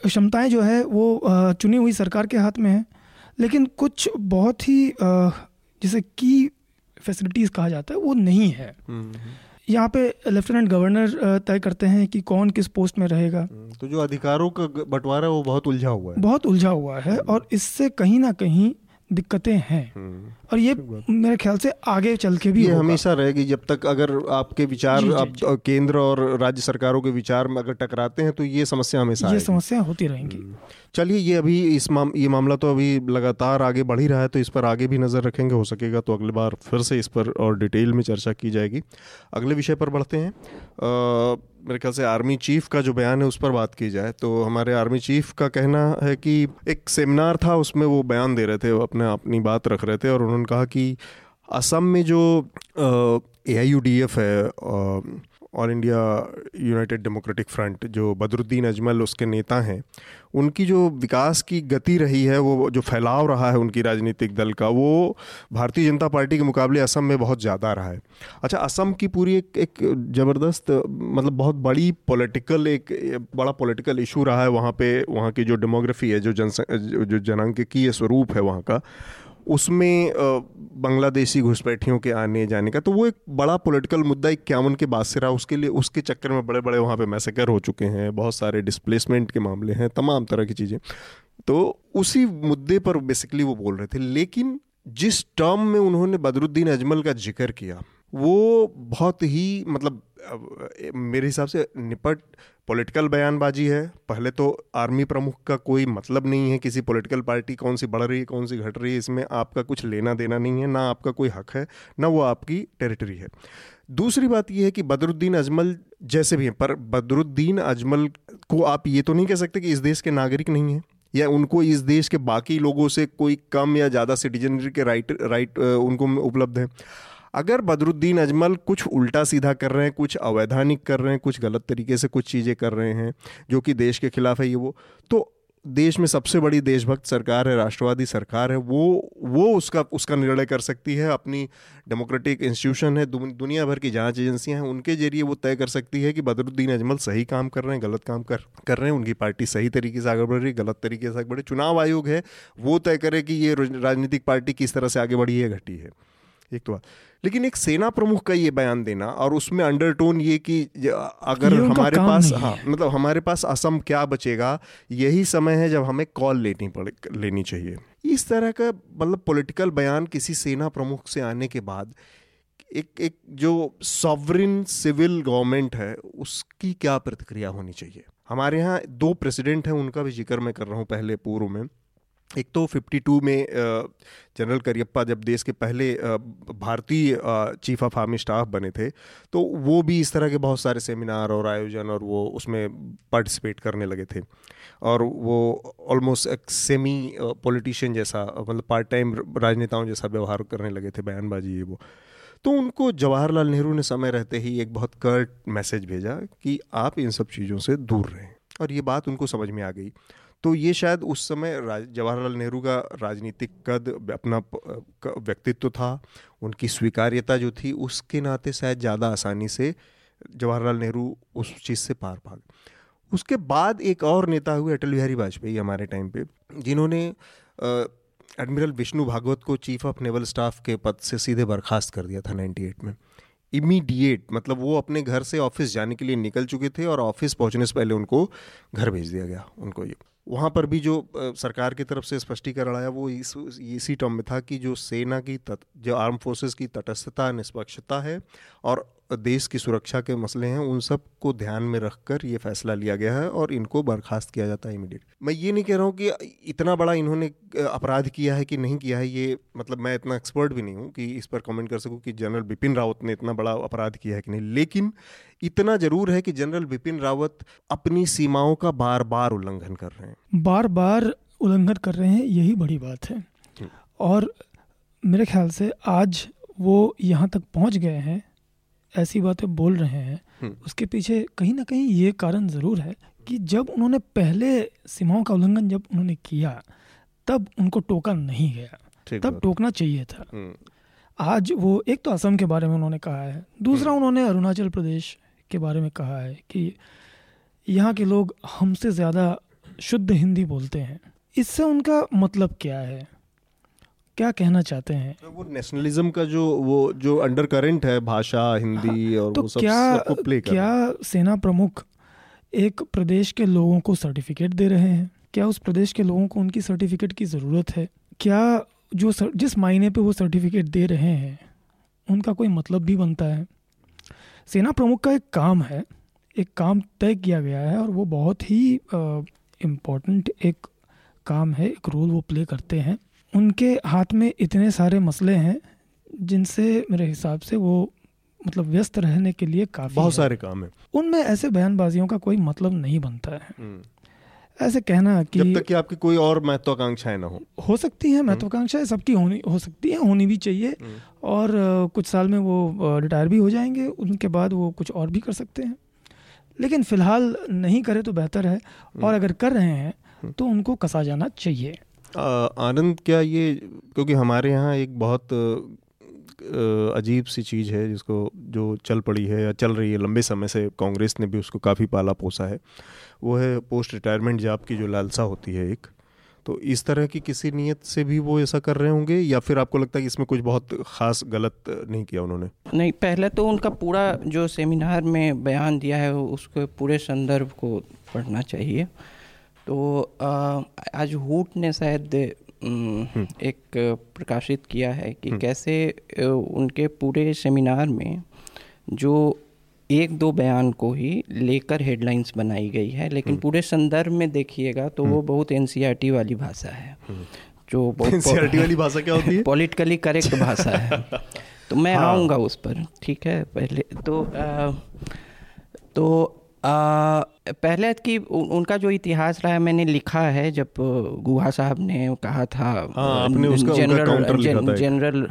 क्षमताएँ जो है वो चुनी हुई सरकार के हाथ में है। लेकिन कुछ बहुत ही जैसे की फैसिलिटीज़ कहा जाता है वो नहीं है। हम्म, यहाँ पे लेफ्टिनेंट गवर्नर तय करते हैं कि कौन किस पोस्ट में रहेगा। तो जो अधिकारों का बंटवारा है वो बहुत उलझा हुआ है। बहुत उलझा हुआ है और इससे कहीं ना कहीं दिक्कतें हैं। हम्म। और ये मेरे ख्याल से आगे चल के भी ये हमेशा रहेगी जब तक अगर आपके विचार जी, आप जी, केंद्र और राज्य सरकारों के विचार में अगर टकराते हैं तो ये समस्या हमेशा ये समस्या होती रहेंगी। हम्म। चलिए ये अभी इस माम ये मामला तो अभी लगातार आगे बढ़ ही रहा है तो इस पर आगे भी नज़र रखेंगे हो सकेगा तो अगली बार फिर से इस पर और डिटेल में चर्चा की जाएगी। अगले विषय पर बढ़ते हैं। मेरे ख्याल से आर्मी चीफ का जो बयान है, उस पर बात की जाए तो हमारे आर्मी चीफ का कहना है कि एक सेमिनार था, उसमें वो बयान दे रहे थे अपने अपनी बात रख रहे थे, और उन्होंने कहा कि असम में जो A I U D F है all India united democratic front, जो बदरुद्दीन अजमल उसके नेता हैं, उनकी जो विकास की गति रही है, वो, जो फैलाव रहा है उनकी राजनीतिक दल का, वो भारतीय जनता पार्टी के मुकाबले असम में बहुत ज़्यादा रहा है। अच्छा असम की पूरी एक एक ज़बरदस्त मतलब बहुत बड़ी पॉलिटिकल एक, बड़ा पॉलिटिकल इशू रहा है वहाँ पे, वहाँ की जो डेमोग्राफी है, जो जन, जो जनांकीय स्वरूप है वहाँ का उसमें बांग्लादेशी घुसपैठियों के आने जाने का तो वो एक बड़ा पॉलिटिकल मुद्दा इक्यावन के बाद से रहा, उसके लिए, उसके चक्कर में बड़े बड़े वहाँ पे मैसेकर हो चुके हैं, बहुत सारे डिस्प्लेसमेंट के मामले हैं, तमाम तरह की चीज़ें। तो उसी मुद्दे पर बेसिकली वो बोल रहे थे, लेकिन जिस टर्म में उन्होंने बदरुद्दीन अजमल का ज़िक्र किया वो बहुत ही मतलब मेरे हिसाब से निपट पॉलिटिकल बयानबाजी है। पहले तो आर्मी प्रमुख का कोई मतलब नहीं है किसी पॉलिटिकल पार्टी कौन सी बढ़ रही है, कौन सी घट रही है। इसमें आपका कुछ लेना देना नहीं है, ना आपका कोई हक है, ना वो आपकी टेरिटरी है। दूसरी बात यह है कि बदरुद्दीन अजमल जैसे भी हैं, पर बदरुद्दीन अजमल को आप ये तो नहीं कह सकते कि इस देश के नागरिक नहीं हैं, या उनको इस देश के बाकी लोगों से कोई कम या ज़्यादा सिटीजनरी के राइट राइट उनको उपलब्ध है। अगर बदरुद्दीन अजमल कुछ उल्टा सीधा कर रहे हैं, कुछ अवैधानिक कर रहे हैं, कुछ गलत तरीके से कुछ चीज़ें कर रहे हैं, जो कि देश के खिलाफ है ये वो तो देश में सबसे बड़ी देशभक्त सरकार है, राष्ट्रवादी सरकार है, वो वो उसका उसका निर्णय कर सकती है, अपनी डेमोक्रेटिक इंस्टीट्यूशन है दुनिया भर की जाँच एजेंसियाँ हैं, उनके ज़रिए वो तय कर सकती है कि बदरुद्दीन अजमल सही काम कर रहे हैं, गलत काम कर कर रहे हैं, उनकी पार्टी सही तरीके से आगे बढ़ रही है, गलत तरीके से आगे बढ़े चुनाव आयोग है, वो तय करे कि ये राजनीतिक पार्टी किस तरह से आगे बढ़ी है, घटी है। एक तो लेकिन एक सेना प्रमुख का ये बयान देना और उसमें अंडरटोन ये कि अगर हमारे पास हाँ मतलब हमारे पास असम क्या बचेगा यही समय है जब हमें कॉल लेनी पड़े लेनी चाहिए। इस तरह का मतलब पॉलिटिकल बयान किसी सेना प्रमुख से आने के बाद एक एक जो सॉवरिन सिविल गवर्नमेंट है उसकी क्या प्रतिक्रिया होनी चाहिए? हमारे यहाँ दो प्रेसिडेंट हैं उनका भी ज़िक्र मैं कर रहा हूँ पहले पूर्व में। एक तो 52 में जनरल करियप्पा जब देश के पहले भारतीय चीफ ऑफ़ आर्मी स्टाफ बने थे तो वो भी इस तरह के बहुत सारे सेमिनार और आयोजन और वो उसमें पार्टिसिपेट करने लगे थे। और वो ऑलमोस्ट एक सेमी पॉलिटिशियन जैसा मतलब पार्ट टाइम राजनेताओं जैसा व्यवहार करने लगे थे, बयानबाजी ये वो। तो उनको जवाहरलाल नेहरू ने समय रहते ही एक बहुत कर्ट मैसेज भेजा कि आप इन सब चीज़ों से दूर रहें। और ये बात उनको समझ में आ गई। तो ये शायद उस समय जवाहरलाल नेहरू का राजनीतिक कद, अपना व्यक्तित्व था, उनकी स्वीकार्यता जो थी, उसके नाते शायद ज़्यादा आसानी से जवाहरलाल नेहरू उस चीज़ से पार भाग। उसके बाद एक और नेता हुए अटल बिहारी वाजपेयी हमारे टाइम पे, जिन्होंने एडमिरल विष्णु भागवत को चीफ ऑफ़ नेवल स्टाफ के पद से सीधे बर्खास्त कर दिया था 98 में। इमीडिएट मतलब वो अपने घर से ऑफ़िस जाने के लिए निकल चुके थे और ऑफ़िस पहुँचने से पहले उनको घर भेज दिया गया, उनको ये। वहाँ पर भी जो सरकार की तरफ़ से स्पष्टीकरण आया वो इस इसी टर्म में था कि जो सेना की तत, जो आर्म फोर्सेस की तटस्थता निष्पक्षता है और देश की सुरक्षा के मसले हैं उन सबको ध्यान में रखकर ये फैसला लिया गया है और इनको बर्खास्त किया जाता है इमीडिएट मैं ये नहीं कह रहा हूँ कि इतना बड़ा इन्होंने अपराध किया है कि नहीं किया है ये मतलब मैं इतना एक्सपर्ट भी नहीं हूँ कि इस पर कमेंट कर सकूँ कि जनरल बिपिन रावत ने इतना बड़ा अपराध किया है कि नहीं। लेकिन इतना ज़रूर है कि जनरल बिपिन रावत अपनी सीमाओं का बार बार उल्लंघन कर रहे हैं। बार बार उल्लंघन कर रहे हैं यही बड़ी बात है। हम्म। और मेरे ख्याल से आज वो यहाँ तक पहुँच गए हैं ऐसी बातें बोल रहे हैं हम्म। उसके पीछे कहीं ना कहीं ये कारण ज़रूर है कि जब उन्होंने पहले सीमाओं का उल्लंघन जब उन्होंने किया तब उनको टोका नहीं गया तब टोकना चाहिए था हम्म। आज वो एक तो असम के बारे में उन्होंने कहा है दूसरा हम्म। उन्होंने अरुणाचल प्रदेश के बारे में कहा है कि यहाँ के लोग हमसे ज़्यादा शुद्ध हिंदी बोलते हैं इससे उनका मतलब क्या है क्या कहना चाहते हैं? तो वो नेशनलिज्म का जो वो जो अंडर करेंट है भाषा हिंदी हाँ, और तो वो सब क्या प्ले कर क्या सेना प्रमुख एक प्रदेश के लोगों को सर्टिफिकेट दे रहे हैं? क्या उस प्रदेश के लोगों को उनकी सर्टिफिकेट की ज़रूरत है? क्या जो सर, जिस मायने पे वो सर्टिफिकेट दे रहे हैं उनका कोई मतलब भी बनता है? सेना प्रमुख का एक काम है एक काम तय किया गया है और वो बहुत ही इम्पोर्टेंट एक काम है एक रोल वो प्ले करते हैं। उनके हाथ में इतने सारे मसले हैं जिनसे मेरे हिसाब से वो मतलब व्यस्त रहने के लिए काफ़ी बहुत सारे काम है। उनमें ऐसे बयानबाजियों का कोई मतलब नहीं बनता है। हम्म। ऐसे कहना कि जब तक कि आपकी कोई और महत्वाकांक्षाएँ ना हो। हो सकती हैं महत्वाकांक्षाएँ सबकी होनी हो सकती हैं होनी भी चाहिए। हम्म। और कुछ साल में वो रिटायर भी हो जाएँगे उनके बाद वो कुछ और भी कर सकते हैं। लेकिन फ़िलहाल नहीं करे तो बेहतर है। और हम्म। अगर कर रहे हैं तो उनको कसा जाना चाहिए। आनंद क्या ये, क्योंकि हमारे यहाँ एक बहुत अजीब सी चीज़ है जिसको, जो चल पड़ी है या चल रही है लंबे समय से कांग्रेस ने भी उसको काफ़ी पाला पोसा है। वो है पोस्ट रिटायरमेंट जॉब की जो लालसा होती है एक। तो इस तरह की किसी नीयत से भी वो ऐसा कर रहे होंगे या फिर आपको लगता है कि इसमें कुछ बहुत ख़ास गलत नहीं किया उन्होंने? नहीं, पहले तो उनका पूरा जो सेमिनार में बयान दिया है, उसके पूरे संदर्भ को पढ़ना चाहिए। तो आज हुट ने शायद हम्म। एक प्रकाशित किया है कि हम्म। कैसे उनके पूरे सेमिनार में जो एक दो बयान को ही लेकर हेडलाइंस बनाई गई है लेकिन हम्म। पूरे संदर्भ में देखिएगा तो वो बहुत एन वाली भाषा है जो बहुत वाली भाषा क्या होती है पॉलिटिकली करेक्ट भाषा है तो मैं हाँ। आऊँगा उस पर ठीक है पहले तो आ, तो आ, पहले की उनका जो इतिहास रहा है मैंने लिखा है जब गुहा साहब ने कहा था हाँ, जनरल जनरल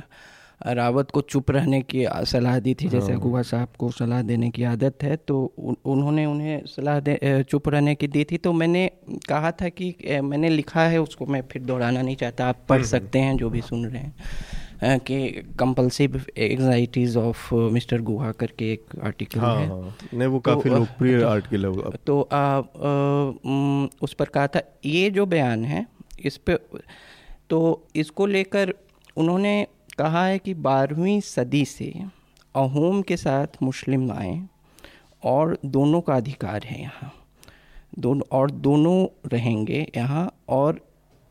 रावत को चुप रहने की सलाह दी थी जैसे हाँ। गुहा साहब को सलाह देने की आदत है तो उन्होंने उन्हें सलाह दे चुप रहने की दी थी तो मैंने कहा था कि मैंने लिखा है उसको मैं फिर दोहराना नहीं चाहता आप पढ़ हम्म, हम्म। सकते हैं जो भी सुन रहे हैं कि compulsive anxieties of mister Guha करके एक आर्टिकल हाँ, है। हाँ। नहीं वो काफ़ी तो, लोकप्रिय आर्टिकल है तो आ, आ, उस पर कहा था ये जो बयान है इस पे तो इसको लेकर उन्होंने कहा है कि बारहवीं सदी से अहोम के साथ मुस्लिम आए और दोनों का अधिकार है यहाँ। दोनों और दोनों रहेंगे यहाँ और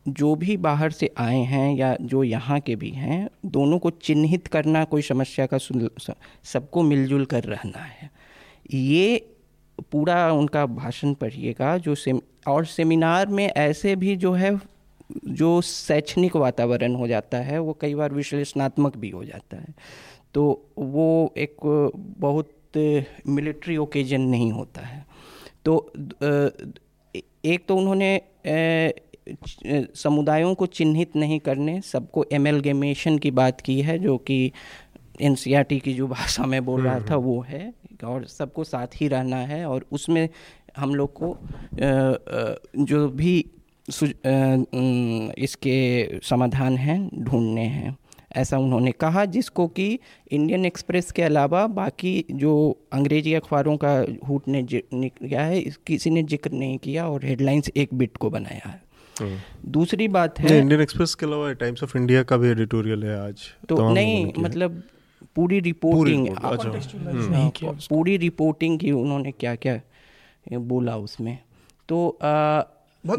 जो भी बाहर से आए हैं या जो यहाँ के भी हैं, दोनों को चिन्हित करना कोई समस्या का सबको मिलजुल कर रहना है। ये पूरा उनका भाषण पढ़िएगा, जो सेम, और सेमिनार में ऐसे भी जो है, जो शैक्षणिक वातावरण हो जाता है, वो कई बार विश्लेषणात्मक भी हो जाता है। तो वो एक बहुत मिलिट्री ओकेजन नहीं होता है। तो एक तो उन्होंने समुदायों को चिन्हित नहीं करने सबको एमलगेमेशन की बात की है जो कि एन की जो भाषा में बोल रहा था हम्म, वो है और सबको साथ ही रहना है और उसमें हम लोग को जो भी इसके समाधान हैं ढूँढने हैं ऐसा उन्होंने कहा जिसको कि इंडियन एक्सप्रेस के अलावा बाकी जो अंग्रेज़ी अखबारों का हुट ने किया है किसी ने ज़िक्र नहीं किया और हेडलाइंस एक बिट को बनाया है हम्म। दूसरी बात है इंडियन एक्सप्रेस के अलावा टाइम्स ऑफ़ इंडिया का भी एडिटोरियल है आज। तो नहीं मतलब पूरी रिपोर्टिंग अच्छा। हम्म। पूरी रिपोर्टिंग की उन्होंने क्या क्या बोला उसमें। तो आ,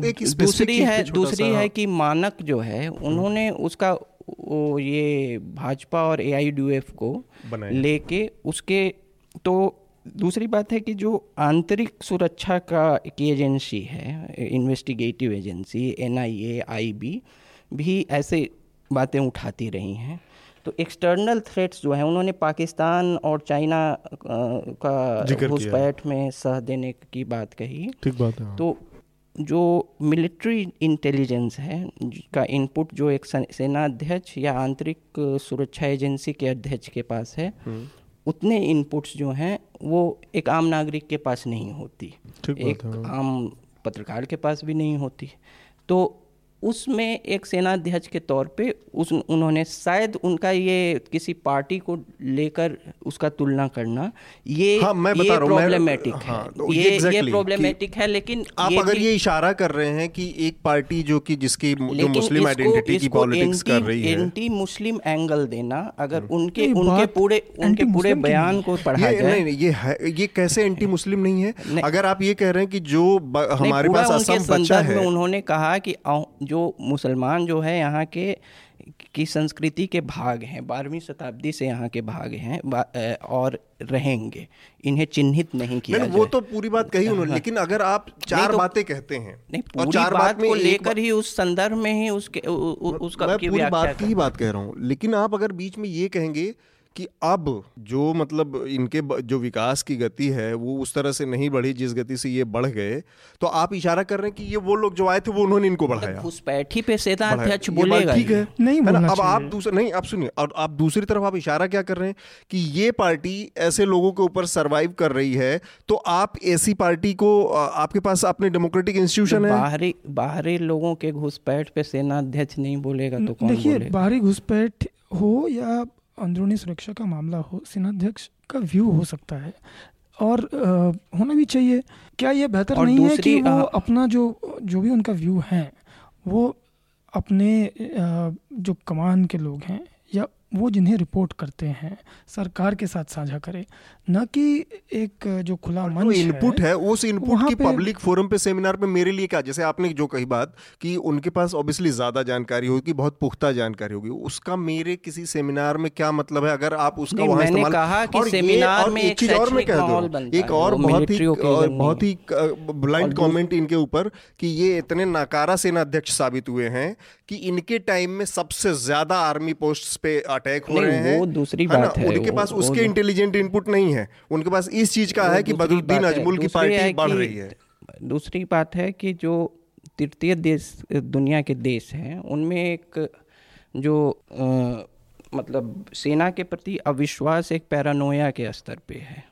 एक दूसरी है दूसरी है कि मानक जो है उन्होंने उसका वो ये भाजपा और ए को लेके उसके तो दूसरी बात है कि जो आंतरिक सुरक्षा का की एजेंसी है इन्वेस्टिगेटिव एजेंसी एन आई भी ऐसे बातें उठाती रही हैं। तो एक्सटर्नल थ्रेट्स जो हैं उन्होंने पाकिस्तान और चाइना का घुसपैठ में सह देने की बात कही। ठीक बात है तो जो मिलिट्री इंटेलिजेंस है का इनपुट जो एक सेना अध्यक्ष या आंतरिक सुरक्षा एजेंसी के अध्यक्ष के पास है हम्म। उतने इनपुट्स जो हैं वो एक आम नागरिक के पास नहीं होती। एक आम पत्रकार के पास भी नहीं होती। तो उसमें एक सेनाध्यक्ष के तौर पे उस उन्होंने शायद उनका ये किसी पार्टी को लेकर उसका तुलना करना ये हाँ, मैं ये प्रॉब्लमेटिक है हाँ, तो ये exactly, ये प्रॉब्लमेटिक है लेकिन आप ये अगर ये इशारा कर रहे हैं कि एक पार्टी जो कि जिसकी जो मुस्लिम आइडेंटिटी की पॉलिटिक्स कर रही है। एंटी मुस्लिम एंगल देना अगर हम्म। उनके उनके पूरे उनके पूरे बयान को पढ़ा जाए। नहीं ये ये कैसे एंटी मुस्लिम नहीं है? अगर आप ये कह रहे हैं कि जो हमारे पास असम बच्चा है। उन्होंने कहा कि जो मुसलमान जो है यहाँ के की संस्कृति के भाग हैं बारहवीं शताब्दी से यहाँ के भाग हैं और रहेंगे इन्हें चिन्हित नहीं किया वो तो पूरी बात कही उन्होंने हाँ। लेकिन अगर आप चार तो, बातें कहते हैं नहीं पूरी चार बात, बात को लेकर ही उस संदर्भ में ही उसके उ, उ, उसका मैं पूरी बात की बात कह रहा हूँ लेकिन आप अगर बीच में ये कहेंगे कि अब जो मतलब इनके जो विकास की गति है वो उस तरह से नहीं बढ़ी जिस गति से ये बढ़ गए तो आप इशारा कर रहे हैं कि ये वो लोग जो आए थे वो उन्होंने इनको बढ़ाया। उस पैठी पे सेना अध्यक्ष बोलेगा ठीक है। नहीं अब आप दूसरे नहीं आप सुनिए और आप दूसरी तरफ़ आप इशारा क्या कर रहे हैं कि ये पार्टी ऐसे लोगों के ऊपर सरवाइव कर रही है तो आप ऐसी पार्टी को आपके पास अपने डेमोक्रेटिक इंस्टीट्यूशन है? बाहरी बाहरी लोगों के घुसपैठ पे सेना अध्यक्ष नहीं बोलेगा तो कौन देखिए बाहरी घुसपैठ हो या अंदरूनी सुरक्षा का मामला हो सेनाध्यक्ष का व्यू हो सकता है। और आ, होना भी चाहिए। क्या ये बेहतर नहीं है कि वो अपना जो जो भी उनका व्यू है वो अपने आ, जो कमान के लोग हैं या वो जिन्हें रिपोर्ट करते हैं सरकार के साथ साझा करें। न कि एक जो खुला मंच इनपुट है, है उस इनपुट की पब्लिक फोरम पे सेमिनार पे मेरे लिए क्या? जैसे आपने जो कही बात कि उनके पास ऑब्वियसली ज़्यादा जानकारी होगी बहुत पुख्ता जानकारी होगी उसका मेरे किसी सेमिनार में क्या मतलब है? अगर आप उसका वहाँ इस्तेमाल कहा कि सेमिनार में एक चीज़ और मैं कह दूँ एक और बहुत ही बहुत ही ब्लाइंड कमेंट इनके ऊपर कि ये इतने नाकारा सेना अध्यक्ष साबित हुए हैं कि इनके टाइम में सबसे ज़्यादा आर्मी पोस्ट पे अटैक हो रहे हैं। वो दूसरी बात है उनके पास उसके इंटेलिजेंट इनपुट नहीं है। उनके पास इस चीज़ का है कि बदरुद्दीन अजमुल की पार्टी बढ़ रही है। दूसरी बात है कि जो तृतीय देश दुनिया के देश हैं उनमें एक जो आ, मतलब सेना के प्रति अविश्वास एक पैरानोया के स्तर पे है।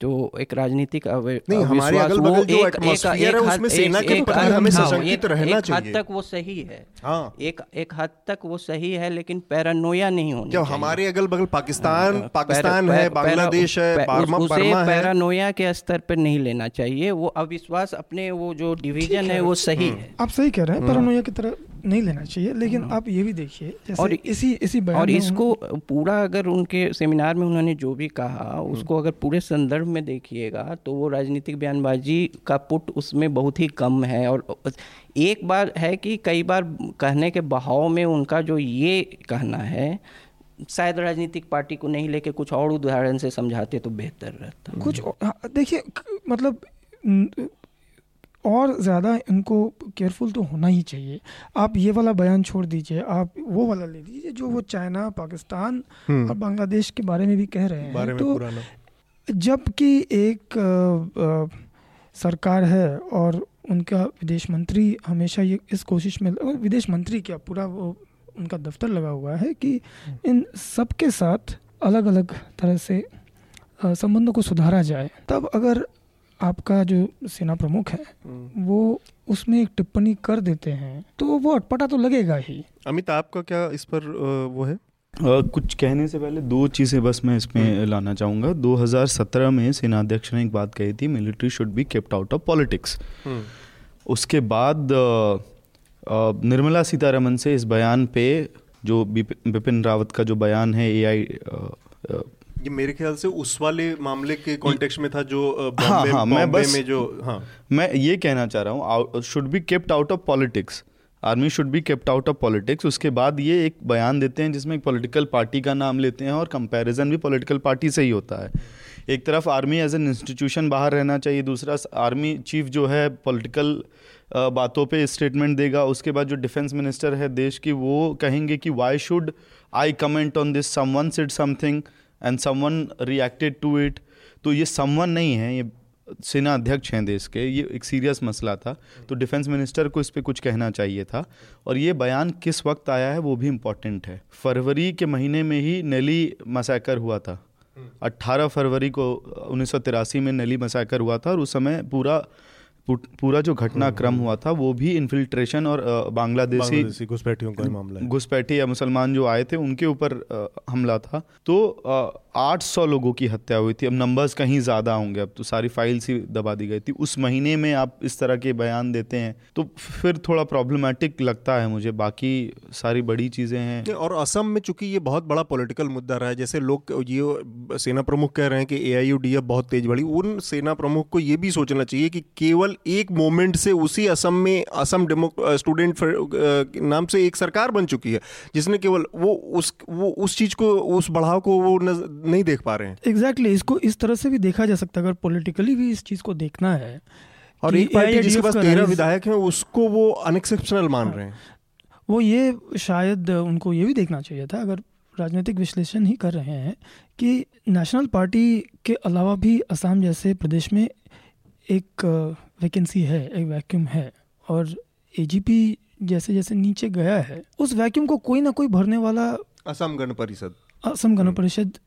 जो एक राजनीतिक नहीं हमारे अगल बगल जो एटमॉस्फेयर है उसमें सेना के प्रति हमें सशंकित रहना चाहिए हद तक वो सही है। हाँ। एक एक हद तक वो सही है लेकिन पैरानोया नहीं होनी जब हमारे अगल बगल पाकिस्तान हाँ, पाकिस्तान है बांग्लादेश है उसे पैरानोया के स्तर पर नहीं लेना चाहिए। वो अविश्वास अपने वो जो डिवीज़न है वो सही हम्म। है। आप सही कह रहे हैं पैरानोया की तरह नहीं लेना चाहिए लेकिन हम्म। आप ये भी देखिए और इसी इसी और इसको पूरा अगर उनके सेमिनार में उन्होंने जो भी कहा उसको अगर पूरे संदर्भ में देखिएगा तो वो राजनीतिक बयानबाजी का पुट उसमें बहुत ही कम है। और एक बार है कि कई बार कहने के बहाव में उनका जो ये कहना है शायद राजनीतिक पार्टी को नहीं लेके कुछ और उदाहरण से समझाते तो बेहतर रहता। कुछ हाँ, देखिए मतलब और ज़्यादा इनको केयरफुल तो होना ही चाहिए आप ये वाला बयान छोड़ दीजिए आप वो वाला ले लीजिए जो वो चाइना पाकिस्तान हम्म। और बांग्लादेश के बारे में भी कह रहे हैं तो जबकि एक आ, आ, सरकार है और उनका विदेश मंत्री हमेशा ये इस कोशिश में विदेश मंत्री क्या पूरा वो उनका दफ्तर लगा हुआ है कि हम्म। इन सबके साथ अलग अलग तरह से संबंधों को सुधारा जाए तब अगर आपका जो सेना प्रमुख है हम्म। वो उसमें एक टिप्पणी कर देते हैं तो वो अटपटा तो लगेगा ही। अमित आपका क्या इस पर वो है? आ, कुछ कहने से पहले दो चीज़ें बस मैं इसमें हम्म। लाना चाहूँगा। 2017 में सेनाध्यक्ष ने एक बात कही थी military should be kept out of politics उसके बाद निर्मला सीतारमन से इस बयान पे जो बिपिन रावत का जो बयान है ए आई ये मेरे ख्याल से उस वाले मामले के कॉन्टेक्स्ट में था जो हाँ हाँ मैं बस में जो हाँ। मैं ये कहना चाह रहा हूँ should be kept out of politics army should be kept out of politics उसके बाद ये एक बयान देते हैं जिसमें एक पॉलिटिकल पार्टी का नाम लेते हैं और कंपैरिजन भी पॉलिटिकल पार्टी से ही होता है। एक तरफ़ आर्मी एज एन इंस्टीट्यूशन बाहर रहना चाहिए दूसरा आर्मी चीफ जो है पॉलिटिकल बातों पे स्टेटमेंट देगा। उसके बाद जो डिफेंस मिनिस्टर है देश की वो कहेंगे कि why should I comment on this someone said something and someone reacted to it तो ये समवन नहीं है ये सेना अध्यक्ष हैं देश के ये एक सीरियस मसला था। तो डिफेंस मिनिस्टर को इस पर कुछ कहना चाहिए था। और ये बयान किस वक्त आया है वो भी इंपॉर्टेंट है। फरवरी के महीने में ही नेली मसाकर हुआ था। 18 फरवरी को उन्नीस में नेली मसाकर हुआ था और उस समय पूरा पूरा जो घटनाक्रम हुआ था वो भी इन्फिल्ट्रेशन और बांग्लादेशी घुसपैठियों का मामला घुसपैठी या मुसलमान जो आए थे उनके ऊपर हमला था। तो आठ सौ लोगों की हत्या हुई थी। अब नंबर्स कहीं ज़्यादा होंगे। अब तो सारी फाइल्स ही दबा दी गई थी। उस महीने में आप इस तरह के बयान देते हैं तो फिर थोड़ा प्रॉब्लमेटिक लगता है मुझे। बाकी सारी बड़ी चीज़ें हैं। और असम में चूँकि ये बहुत बड़ा पॉलिटिकल मुद्दा रहा है, जैसे लोग ये सेना प्रमुख कह रहे हैं कि ए आई बहुत तेज बढ़ी। उन सेना प्रमुख को ये भी सोचना चाहिए कि केवल एक मोमेंट से उसी असम में असम डेमो स्टूडेंट नाम से एक सरकार बन चुकी है, जिसने केवल वो उस वो उस चीज़ को, उस बढ़ाव को वो नहीं देख पा रहे हैं। एग्जैक्टली exactly, इसको इस तरह से भी देखा जा सकता है अगर पॉलिटिकली भी इस चीज़ को देखना है और एक पार्टी जिसके पास तेरह विधायक हैं उसको वो अनएक्सेप्शनल मान रहे हैं। वो ये शायद उनको ये भी देखना चाहिए था अगर राजनीतिक विश्लेषण ही कर रहे हैं कि नेशनल पार्टी के अलावा भी असम जैसे प्रदेश में एक वैकेंसी है एक वैक्यूम है और एजीपी जैसे जैसे नीचे गया है उस वैक्यूम को कोई ना कोई भरने वाला असम गण परिषद। असम गण परिषद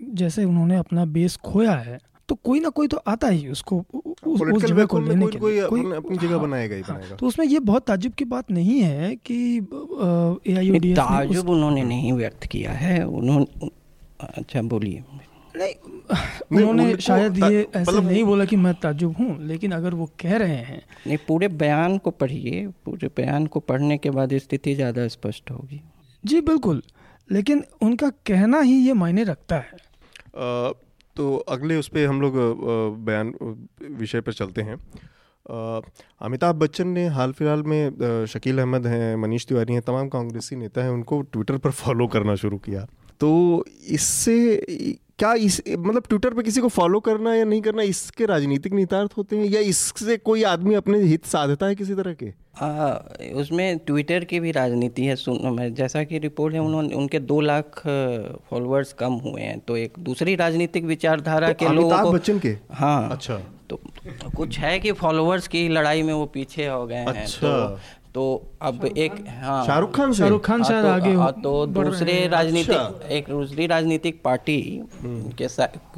जैसे उन्होंने अपना बेस खोया है तो कोई ना कोई तो आता ही उसको उस उस जगह को लेने के लिए। कोई अपनी जगह हाँ, बनाएगा ही हाँ, बनाएगा। तो उसमें ये बहुत ताजुब की बात नहीं है कि ए ताजुब उन्होंने नहीं व्यक्त किया है। उन्होंने अच्छा बोलिए। नहीं उन्होंने शायद ये ऐसे मतलब नहीं बोला कि मैं ताजुब हूँ लेकिन अगर वो कह रहे हैं नहीं पूरे बयान को पढ़िए। पूरे बयान को पढ़ने के बाद स्थिति ज़्यादा स्पष्ट होगी। जी बिल्कुल। लेकिन उनका कहना ही ये मायने रखता है। तो अगले उस पर हम लोग बयान विषय पर चलते हैं। अमिताभ बच्चन ने हाल फ़िलहाल में शकील अहमद हैं, मनीष तिवारी हैं, तमाम कांग्रेसी नेता हैं, उनको ट्विटर पर फॉलो करना शुरू किया। तो इससे क्या इस मतलब ट्विटर पे किसी को फॉलो करना या नहीं करना इसके राजनीतिक निहितार्थ होते हैं? या इससे कोई आदमी अपने हित साधता है किसी तरह के? आ, उसमें ट्विटर की भी राजनीति है सुन जैसा कि रिपोर्ट है उन्होंने उनके दो लाख फॉलोअर्स कम हुए हैं। तो एक दूसरी राजनीतिक विचारधारा तो के लोगों को बच्चन के? हाँ। अच्छा। तो कुछ है कि फॉलोअर्स की लड़ाई में वो पीछे हो गए हैं अच्छा। तो तो अब एक हाँ। शाहरुख खान शाहरुख खान शायद तो, आगे हो, तो दूसरे राजनीतिक अच्छा। एक दूसरी राजनीतिक पार्टी हम्म। के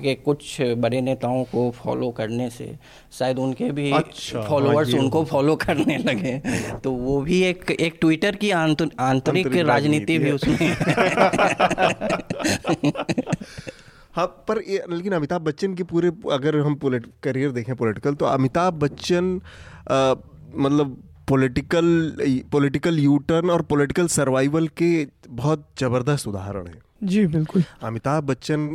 के कुछ बड़े नेताओं को फॉलो करने से शायद उनके भी अच्छा, फॉलोअर्स उनको फॉलो करने लगे। तो वो भी एक एक ट्विटर की आंतरिक राजनीति भी उसमें। हाँ पर लेकिन अमिताभ बच्चन के पूरे अगर हम पोलिट करियर देखें पॉलिटिकल तो अमिताभ बच्चन मतलब पॉलिटिकल पॉलिटिकल यू टर्न और पॉलिटिकल सर्वाइवल के बहुत ज़बरदस्त उदाहरण हैं। जी बिल्कुल। अमिताभ बच्चन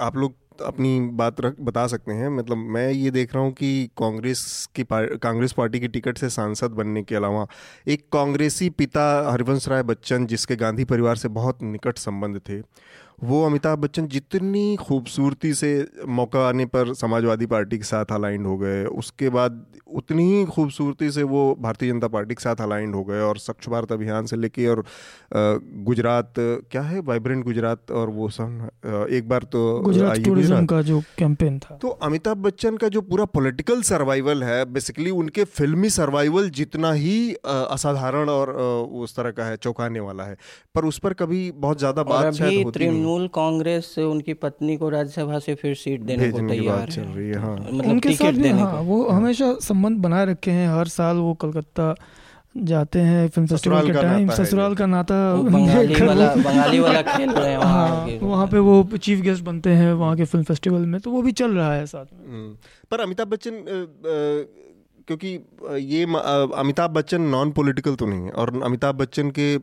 आप लोग अपनी बात रख बता सकते हैं। मतलब मैं ये देख रहा हूँ कि कांग्रेस की कांग्रेस पार्टी की टिकट से सांसद बनने के अलावा एक कांग्रेसी पिता हरिवंश राय बच्चन जिसके गांधी परिवार से बहुत निकट संबंध थे वो अमिताभ बच्चन जितनी खूबसूरती से मौका आने पर समाजवादी पार्टी के साथ अलाइंड हो गए उसके बाद उतनी ही खूबसूरती से वो भारतीय जनता पार्टी के साथ अलाइंड हो गए और स्वच्छ भारत अभियान से लेके और गुजरात क्या है वाइब्रेंट गुजरात और वो सब एक बार तो गुजरात टूरिज़्म का जो कैंपेन था। तो अमिताभ बच्चन का जो पूरा पॉलिटिकल सर्वाइवल है बेसिकली उनके फिल्मी सर्वाइवल जितना ही असाधारण और उस तरह का है चौंकाने वाला है। पर उस पर कभी बहुत ज़्यादा बात शायद होती तृणमूल कांग्रेस उनकी पत्नी को राज्यसभा से फिर सीट देने को तैयार चल रही है हाँ। मतलब उनके साथ भी हाँ वो हमेशा संबंध बनाए रखे हैं हर साल वो कलकत्ता जाते हैं फ़िल्म फेस्टिवल के टाइम ससुराल का नाता बंगाली वाला बंगाली वाला खेल रहे हैं हाँ वहाँ पे वो चीफ गेस्ट बनते हैं वहाँ के फ़िल्म फेस्टिवल में तो वो भी चल रहा है साथ में। हम्म। पर अमिताभ बच्चन क्योंकि ये अमिताभ बच्चन नॉन पॉलिटिकल तो नहीं है और अमिताभ बच्चन के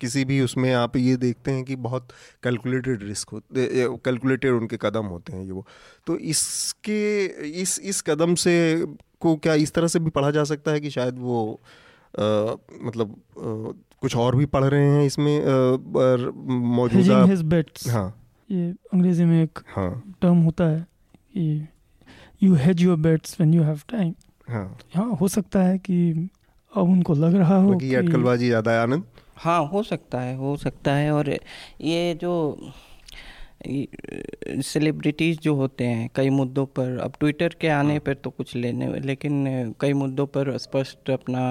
किसी भी उसमें आप ये देखते हैं कि बहुत कैलकुलेटेड रिस्क होते कैलकुलेटेड उनके कदम होते हैं ये वो। तो इसके इस इस कदम से को क्या इस तरह से भी पढ़ा जा सकता है कि शायद वो आ, मतलब आ, कुछ और भी पढ़ रहे हैं इसमें मौजूदा हाँ। ये अंग्रेज़ी में एक हाँ। टर्म होता है कि you hedge your bets when you have time हाँ हाँ हो सकता है कि अब उनको लग रहा हो कि अटकलबाजी ज़्यादा है आनंद हाँ हो सकता है हो सकता है और ये जो सेलिब्रिटीज़ जो होते हैं कई मुद्दों पर अब ट्विटर के आने हाँ। पर तो कुछ लेने लेकिन कई मुद्दों पर स्पष्ट अपना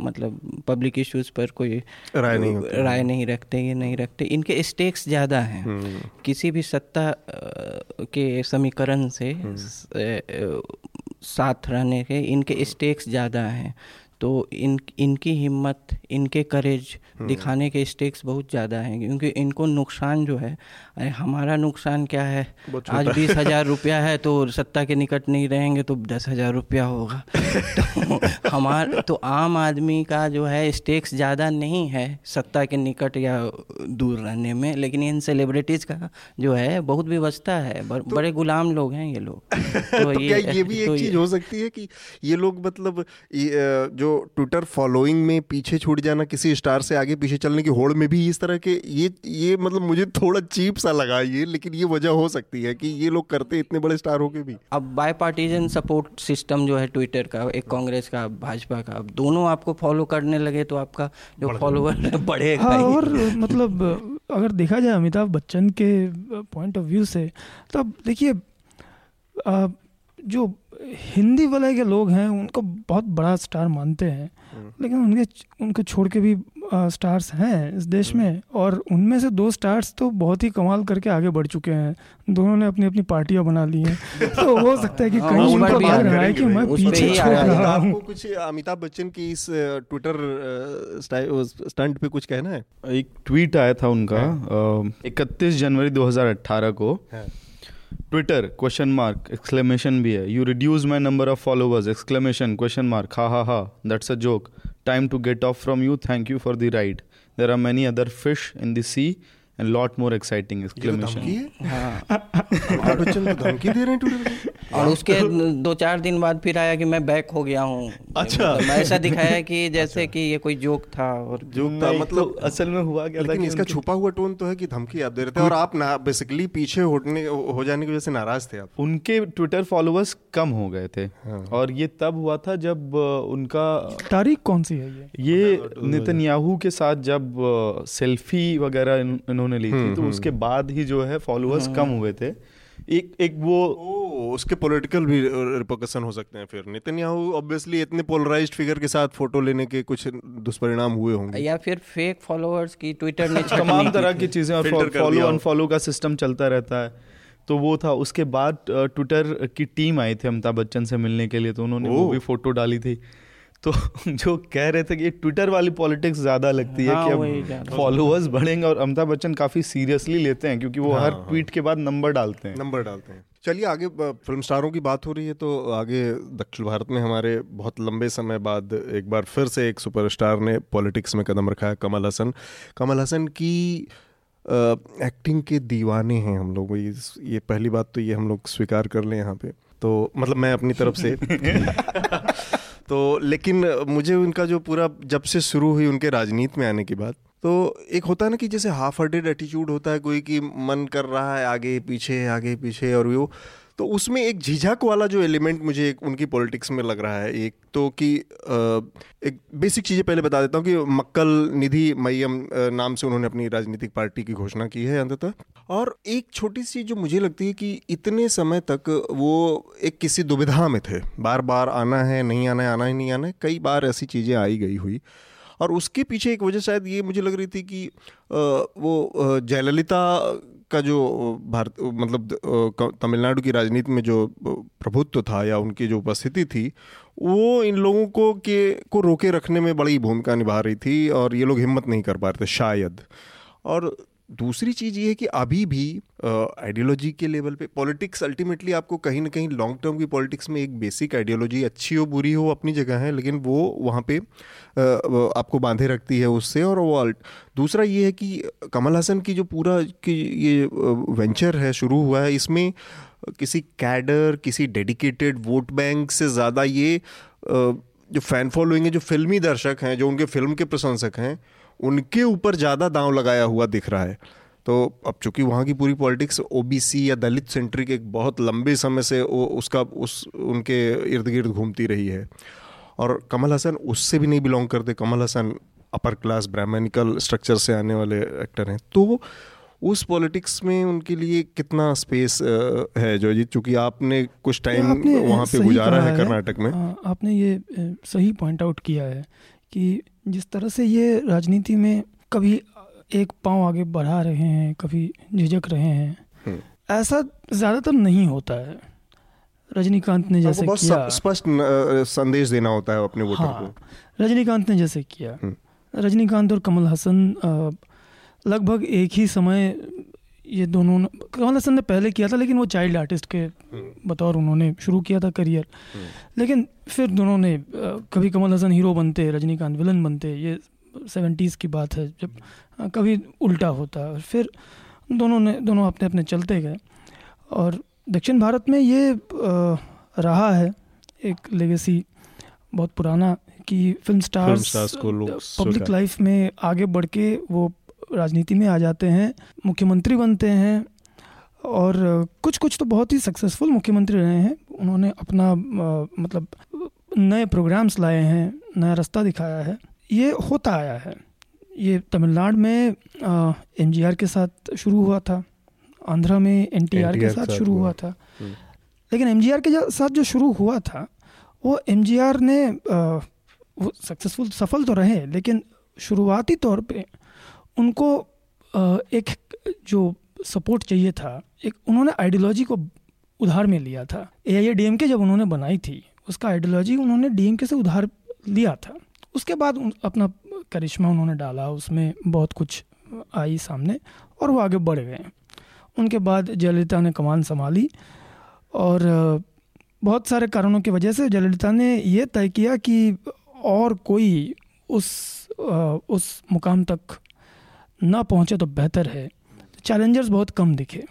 मतलब पब्लिक इश्यूज़ पर कोई राय नहीं राय नहीं रखते ये नहीं रखते इनके स्टेक्स ज़्यादा हैं हम्म। किसी भी सत्ता के समीकरण से हम्म। साथ रहने के इनके स्टेक्स ज़्यादा हैं। तो इन इनकी हिम्मत इनके करेज हम्म। दिखाने के स्टेक्स बहुत ज़्यादा हैं क्योंकि इनको नुकसान जो है अरे हमारा नुकसान क्या है? आज बीस हज़ार रुपया है तो सत्ता के निकट नहीं रहेंगे तो दस हज़ार रुपया होगा। तो हमार तो आम आदमी का जो है स्टेक्स ज़्यादा नहीं है सत्ता के निकट या दूर रहने में लेकिन इन सेलिब्रिटीज़ का जो है बहुत व्यवस्था है। बर, तो, बड़े गुलाम लोग हैं ये लोग। तो, तो ये, क्या ये भी तो एक चीज़ हो सकती है कि ये लोग मतलब जो ट्विटर फॉलोइंग में पीछे छूट जाना किसी स्टार से आगे पीछे चलने की होड़ में भी इस तरह के ये ये मतलब मुझे थोड़ा चीप सा लगा ये लेकिन ये वजह हो सकती है कि ये लोग करते इतने बड़े स्टार होके भी। अब बाय पार्टीजन सपोर्ट सिस्टम जो है ट्विटर का एक कांग्रेस का भाजपा का अब दोनों आपको फॉलो करने लगे तो आपका जो फॉलोवर बढ़ेगा हाँ, और मतलब अगर देखा जाए अमिताभ बच्चन के पॉइंट ऑफ़ व्यू से तो देखिए जो हिंदी वाले के लोग हैं उनको बहुत बड़ा स्टार मानते हैं हम्म। लेकिन उनके उनको छोड़ के भी आ, स्टार्स हैं इस देश हम्म। में और उनमें से दो स्टार्स तो बहुत ही कमाल करके आगे बढ़ चुके हैं दोनों ने अपनी अपनी पार्टियाँ बना ली हैं तो हो सकता है कि हाँ, कहीं उनको लग रहा है कि मैं पीछे छोड़ रहा हूँ कुछ अमिताभ बच्चन की इस ट्विटर स्टंट पे कुछ कहना है एक ट्वीट आया था उनका हाँ। इकतीस जनवरी 2018 को हाँ। ट्विटर क्वेश्चन मार्क एक्सक्लेमेशन भी है। You reduce my number of followers exclamation question mark ha ha ha that's a joke time to get off from you thank you for the ride there are many other fish in the sea and lot more exciting exclamation धमकी दे रहे हैं और उसके दो चार दिन बाद फिर आया कि मैं बैक हो गया हूँ। अच्छा। मैं ऐसा दिखाया कि जैसे अच्छा। कि ये कोई जोक था और जोक था मतलब तो असल में हुआ क्या लेकिन इसका छुपा हुआ टोन तो है कि धमकी आप दे रहे थे और आप ना बेसिकली पीछे होने हो जाने की वजह से नाराज़ थे आप। उनके ट्विटर फॉलोअर्स कम हो गए थे। हाँ। और ये तब हुआ था जब उनका तारीख कौन सी है ये? ये नितिन के साथ जब सेल्फी वगैरह इन्होंने ली थी हम्म, तो हम्म। उसके बाद ही जो है फॉलोअर्स हाँ। कम हुए थे। एक एक वो ओ, उसके पॉलिटिकल भी रिपोकशन हो सकते हैं फिर। नितिन ऑब्वियसली इतने पोलराइज्ड फिगर के साथ फ़ोटो लेने के कुछ दुष्परिणाम हुए होंगे। या फिर फेक फॉलोअर्स की ट्विटर ने तमाम तरह की चीज़ें और फॉलो अनफॉलो का सिस्टम चलता रहता है। तो वो था उसके बाद ट्विटर की टीम आई थी अमिताभ बच्चन से मिलने के लिए तो उन्होंने वो भी फ़ोटो डाली थी। तो जो कह रहे थे कि ट्विटर वाली पॉलिटिक्स ज़्यादा लगती है हाँ, कि अब फॉलोअर्स बढ़ेंगे और अमिताभ बच्चन काफ़ी सीरियसली लेते हैं क्योंकि वो हाँ, हर ट्वीट हाँ। के बाद नंबर डालते हैं। नंबर डालते हैं। चलिए आगे फ़िल्म स्टारों की बात हो रही है तो आगे दक्षिण भारत में हमारे बहुत लंबे समय बाद एक बार फिर से एक सुपरस्टार ने पॉलिटिक्स में कदम रखा है कमल हसन। कमल हसन की एक्टिंग के दीवाने हैं हम लोग। ये पहली बात तो ये हम लोग स्वीकार कर लें यहाँ पे। तो मतलब मैं अपनी तरफ़ से तो लेकिन मुझे उनका जो पूरा जब से शुरू हुई उनके राजनीति में आने की बात तो एक होता है ना कि जैसे हाफ़ हर्टेड एटीट्यूड होता है कोई कि मन कर रहा है आगे पीछे आगे पीछे और वो तो उसमें एक झिझक वाला जो एलिमेंट मुझे एक उनकी पॉलिटिक्स में लग रहा है, एक तो कि एक बेसिक चीज़ें पहले बता देता हूँ कि मक्कल निधि मयम नाम से उन्होंने अपनी राजनीतिक पार्टी की घोषणा की है अंततः। और एक छोटी सी जो मुझे लगती है कि इतने समय तक वो एक किसी दुविधा में थे। बार बार आना है, नहीं आना है, आना ही नहीं आना है, कई बार ऐसी चीज़ें आई गई हुई। और उसके पीछे एक वजह शायद ये मुझे लग रही थी कि वो जयललिता का जो भारत मतलब तमिलनाडु की राजनीति में जो प्रभुत्व था या उनकी जो उपस्थिति थी, वो इन लोगों को के, को रोके रखने में बड़ी भूमिका निभा रही थी और ये लोग हिम्मत नहीं कर पा रहे थे, शायद। और दूसरी चीज़ ये है कि अभी भी आइडियोलॉजी के लेवल पे पॉलिटिक्स अल्टीमेटली आपको कहीं ना कहीं लॉन्ग टर्म की पॉलिटिक्स में एक बेसिक आइडियोलॉजी अच्छी हो, बुरी हो, अपनी जगह है, लेकिन वो वहाँ पे आपको बांधे रखती है उससे और वो दूसरा ये है कि कमल हसन की जो पूरा की ये वेंचर है, शुरू हुआ है, इसमें किसी कैडर किसी डेडिकेटेड वोट बैंक से ज़्यादा ये जो फ़ैन फॉलोइंग है, जो फिल्मी दर्शक हैं, जो उनके फ़िल्म के प्रशंसक हैं उनके ऊपर ज़्यादा दांव लगाया हुआ दिख रहा है। तो अब चूँकि वहाँ की पूरी पॉलिटिक्स ओबीसी या दलित सेंट्रिक एक बहुत लंबे समय से वो उसका उस उनके इर्द गिर्द घूमती रही है। और कमल हसन उससे भी नहीं बिलोंग करते। Kamal Haasan upper class brahmanical structure से आने वाले एक्टर हैं। तो उस पॉलिटिक्स में उनके लिए कितना स्पेस है जो जी चूँकि आपने कुछ टाइम वहाँ पे गुजारा है कर्नाटक में। आपने ये सही पॉइंट आउट किया है कि जिस तरह से ये राजनीति में कभी एक पाँव आगे बढ़ा रहे हैं कभी झिझक रहे हैं हम्म। ऐसा ज़्यादातर नहीं होता है। रजनीकांत ने जैसे किया। स्पष्ट संदेश देना होता है अपने वोटर हाँ, को। रजनीकांत ने जैसे किया। हम्म। रजनीकांत और कमल हसन लगभग एक ही समय ये दोनों कमल हसन ने पहले किया था लेकिन वो चाइल्ड आर्टिस्ट के हम्म। बतौर उन्होंने शुरू किया था करियर। लेकिन फिर दोनों ने कभी कमल हसन हीरो बनते रजनीकांत विलन बनते ये सेवेंटीज़ की बात है जब कभी उल्टा होता है फिर दोनों ने दोनों अपने अपने चलते गए। और दक्षिण भारत में ये रहा है एक लेगेसी बहुत पुराना कि फ़िल्म स्टार्स पब्लिक लाइफ में आगे बढ़ के वो राजनीति में आ जाते हैं मुख्यमंत्री बनते हैं और कुछ कुछ तो बहुत ही सक्सेसफुल मुख्यमंत्री रहे हैं। उन्होंने अपना मतलब नए प्रोग्राम्स लाए हैं नया रास्ता दिखाया है। ये होता आया है। ये तमिलनाडु में एमजीआर के साथ शुरू हुआ था। आंध्रा में एनटीआर के साथ शुरू हुआ। था। हम्म। लेकिन एमजीआर के साथ जो शुरू हुआ था वो एमजीआर ने आ, वो सक्सेसफुल सफल तो रहे लेकिन शुरुआती तौर पे उनको एक जो सपोर्ट चाहिए था, एक उन्होंने आइडियोलॉजी को उधार में लिया था। ए आई डी एम के जब उन्होंने बनाई थी, उसका आइडियोलॉजी उन्होंने डी एम के से उधार लिया था। उसके बाद अपना करिश्मा उन्होंने डाला, उसमें बहुत कुछ आई सामने और वो आगे बढ़ गए। उनके बाद जयललिता ने कमान संभाली और बहुत सारे कारणों की वजह से जयललिता ने ये तय किया कि और कोई उस उस मुकाम तक ना पहुँचे तो बेहतर है। चैलेंजर्स बहुत कम दिखे।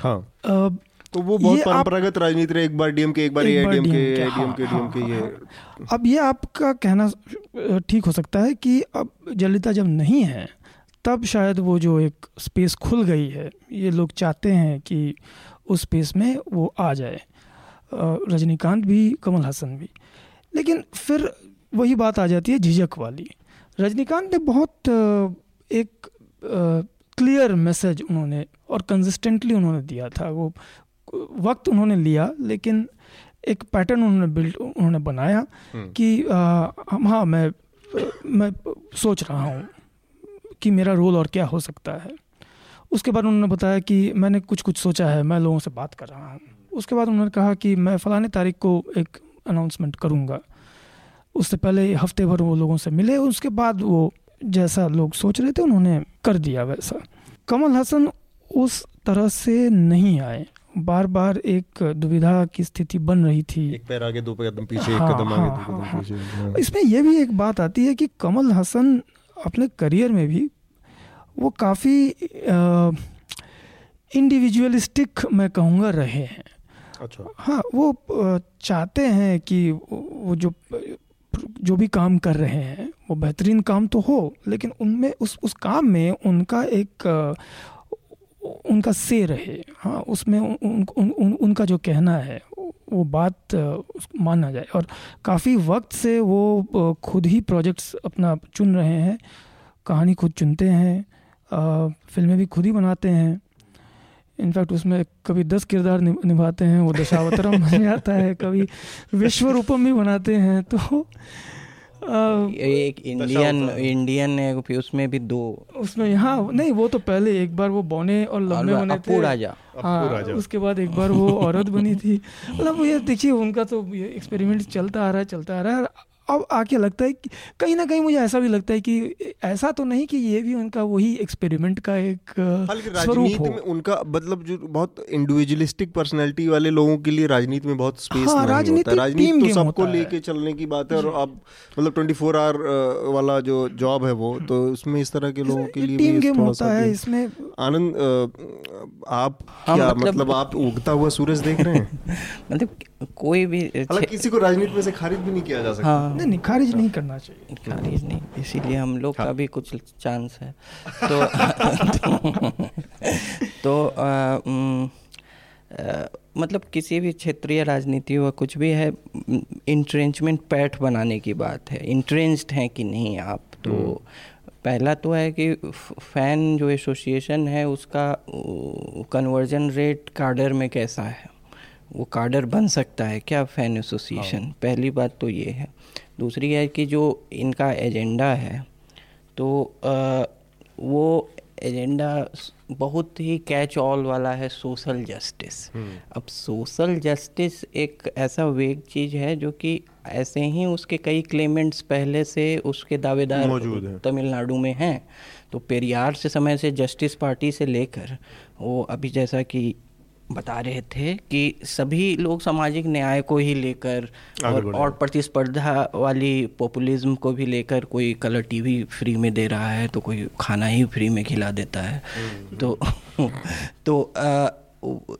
हाँ। आ, तो वो बहुत परंपरागत राजनीति रहे एक बार डीएम के एक बार एआईडीएम के एआईडीएम के डीएम के ये। हाँ। अब ये आपका कहना ठीक हो सकता है कि अब जयललिता जब नहीं है तब शायद वो जो एक स्पेस खुल गई है ये लोग चाहते हैं कि उस स्पेस में वो आ जाए। रजनीकांत भी कमल हसन भी। लेकिन फिर वही बात आ जाती है झिझक वाली। रजनीकांत ने बहुत एक क्लियर मैसेज उन्होंने और कंसिस्टेंटली उन्होंने दिया था। वो वक्त उन्होंने लिया लेकिन एक पैटर्न उन्होंने बिल्ड उन्होंने बनाया हम्म। कि हम हाँ मैं मैं सोच रहा हूँ कि मेरा रोल और क्या हो सकता है। उसके बाद उन्होंने बताया कि मैंने कुछ कुछ सोचा है मैं लोगों से बात कर रहा हूँ। उसके बाद उन्होंने कहा कि मैं फ़लाने तारीख को एक अनाउंसमेंट करूँगा। उससे पहले हफ़्ते भर वो लोगों से मिले उसके बाद वो जैसा लोग सोच रहे थे उन्होंने कर दिया वैसा। कमल हसन उस तरह से नहीं आए। बार बार एक दुविधा की स्थिति बन रही थी। एक पैर आगे दो कदम पीछे हाँ, एक कदम आगे हाँ, दो कदम हाँ, पीछे हाँ। इसमें यह भी एक बात आती है कि कमल हसन अपने करियर में भी वो काफ़ी इंडिविजुअलिस्टिक मैं कहूँगा रहे हैं। अच्छा। हाँ वो चाहते हैं कि वो जो जो भी काम कर रहे हैं वो बेहतरीन काम तो हो लेकिन उनमें उस उस काम में उनका एक उनका से रहे। हाँ उसमें उन, उन, उन, उन उनका जो कहना है वो बात माना जाए। और काफ़ी वक्त से वो खुद ही प्रोजेक्ट्स अपना चुन रहे हैं कहानी खुद चुनते हैं फ़िल्में भी खुद ही बनाते हैं। इनफैक्ट उसमें कभी दस किरदार निभाते हैं वो दशावतरम बन जाता है कभी विश्व रूपम भी बनाते हैं तो आ, एक इंडियन इंडियन है उसमें भी दो। उसमें हाँ नहीं वो तो पहले एक बार वो बौने और लंबे बने थे। राजा। हाँ उसके बाद एक बार वो औरत बनी थी। मतलब ये देखिए उनका तो ये एक्सपेरिमेंट चलता आ रहा है चलता आ रहा है अब आके लगता है कि कहीं ना कहीं मुझे ऐसा भी लगता है कि ऐसा तो नहीं कि ये भी उनका वही एक्सपेरिमेंट का एक स्वरूप हो। में उनका मतलब जो बहुत इंडिविजुअलिस्टिक पर्सनैलिटी वाले लोगों के लिए राजनीति में बहुत स्पेस हाँ, नहीं होता। राजनीति तो सबको लेके चलने की बात है और अब मतलब ट्वेंटी फोर आवर वाला जो जॉब है वो तो उसमें इस तरह के लोगों के लिए टीम गेम होता है इसमें आनंद आप हाँ, क्या मतलब, मतलब आप उगता हुआ सूरज देख रहे हैं? मतलब कोई भी किसी को राजनीति में से खारिज भी नहीं किया जा सकता। हाँ। नहीं नहीं खारिज नहीं करना चाहिए। खारिज नहीं इसीलिए हम लोग हाँ. का भी कुछ चांस है। तो तो, तो आ, म, आ, मतलब किसी भी क्षेत्रीय राजनीति व कुछ भी है इंट्रेंचमेंट पैठ बनाने की बात है। इंट्रेंस्ड हैं कि नहीं आप तो हम्म। पहला तो है कि फ़ैन जो एसोसिएशन है उसका कन्वर्जन रेट कार्डर में कैसा है वो कार्डर बन सकता है क्या फ़ैन एसोसिएशन हाँ। पहली बात तो ये है दूसरी है कि जो इनका एजेंडा है तो आ, वो एजेंडा बहुत ही कैच ऑल वाला है सोशल जस्टिस हम्म। अब सोशल जस्टिस एक ऐसा वेग चीज़ है जो कि ऐसे ही उसके कई क्लेमेंट्स पहले से उसके दावेदार मौजूद हैं। तमिलनाडु में हैं। तो पेरियार से समय से जस्टिस पार्टी से लेकर वो अभी जैसा कि बता रहे थे कि सभी लोग सामाजिक न्याय को ही लेकर और, और प्रतिस्पर्धा वाली पॉपुलिज्म को भी लेकर कोई कलर टीवी फ्री में दे रहा है तो कोई खाना ही फ्री में खिला देता है। हम्म। तो तो आ,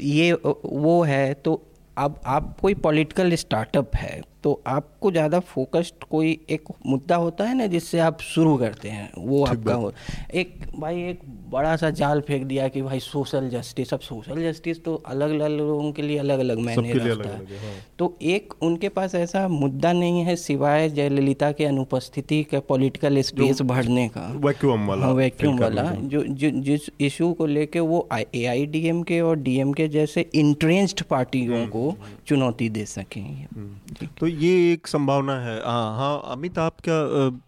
ये वो है तो अब आप कोई पॉलिटिकल स्टार्टअप है तो आपको ज़्यादा फोकस्ड कोई एक मुद्दा होता है ना जिससे आप शुरू करते हैं? वो आपका हो। एक भाई एक बड़ा सा जाल फेंक दिया कि भाई सोशल जस्टिस अब सोशल जस्टिस तो अलग अलग लोगों के लिए अलग अलग मैंने रखता है हाँ। तो एक उनके पास ऐसा मुद्दा नहीं है सिवाय जयललिता के अनुपस्थिति का पॉलिटिकल स्पेस भरने का। वैक्यूम वाला वैक्यूम हाँ, वाला। जो जिस इशू को लेके वो ए आई डी एम के और डी एम के जैसे इंट्रेंस्ड पार्टियों हम्म। को चुनौती दे सकें। हम्म। तो ये एक संभावना है। हाँ हाँ अमित आप क्या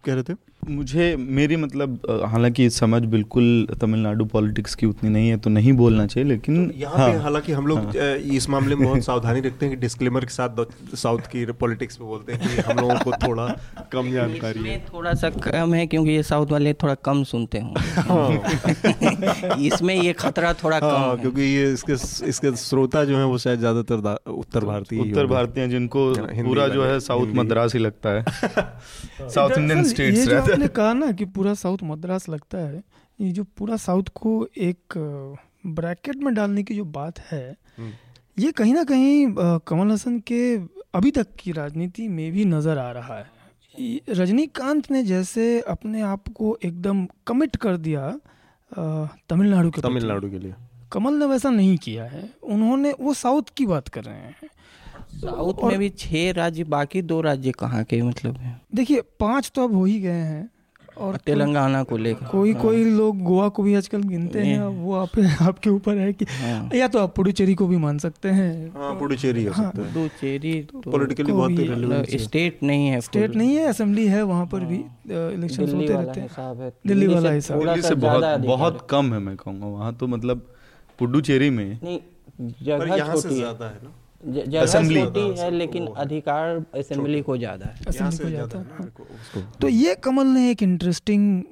कह रहे थे? मुझे मेरी मतलब हालाँकि समझ बिल्कुल तमिलनाडु पॉलिटिक्स की उतनी नहीं है तो नहीं बोलना चाहिए लेकिन तो यहाँ हाँ, पे हालाँकि हम लोग हाँ, इस मामले में बहुत सावधानी रखते हैं कि डिस्क्लेमर के साथ साउथ की पॉलिटिक्स में बोलते हैं कि हम लोगों को थोड़ा कम जानकारी है। थोड़ा सा कम है क्योंकि ये साउथ वाले थोड़ा कम सुनते हैं हाँ। इसमें ये खतरा थोड़ा हाँ, कम क्योंकि ये इसके इसके श्रोता जो है वो शायद ज़्यादातर उत्तर भारतीय उत्तर भारतीय जिनको पूरा जो है साउथ मद्रास ही लगता है। साउथ इंडियन स्टेट्स आपने कहा ना कि पूरा साउथ मद्रास लगता है ये जो पूरा साउथ को एक ब्रैकेट में डालने की जो बात है हम्म। ये कहीं ना कहीं कमल हसन के अभी तक की राजनीति में भी नज़र आ रहा है। रजनीकांत ने जैसे अपने आप को एकदम कमिट कर दिया तमिलनाडु के तमिलनाडु के लिए। कमल ने वैसा नहीं किया है उन्होंने वो साउथ की बात कर रहे हैं। साउथ में भी छह राज्य बाकी दो राज्य कहाँ के मतलब है? देखिए पाँच तो अब हो ही गए हैं और तेलंगाना को लेकर। कोई हाँ। कोई लोग गोवा को भी आजकल गिनते हैं वो आप आपके ऊपर है कि हाँ। या तो आप पुडुचेरी को भी मान सकते हैं। हाँ पुडुचेरी हो सकता है। पुडुचेरी तो पॉलिटिकली बहुत स्टेट नहीं है स्टेट नहीं है असेंबली है वहाँ पर भी इलेक्शन। होते रहते हैं। दिल्ली वाला हिसाब दिल्ली से बहुत बहुत कम है मैं कहूँगा। वहाँ तो मतलब पुडुचेरी में जगह छोटी है ना? असेंबली है लेकिन अधिकार असेंबली को ज़्यादा है। असेंबली को ज़्यादा है तो ये कमल ने एक इंटरेस्टिंग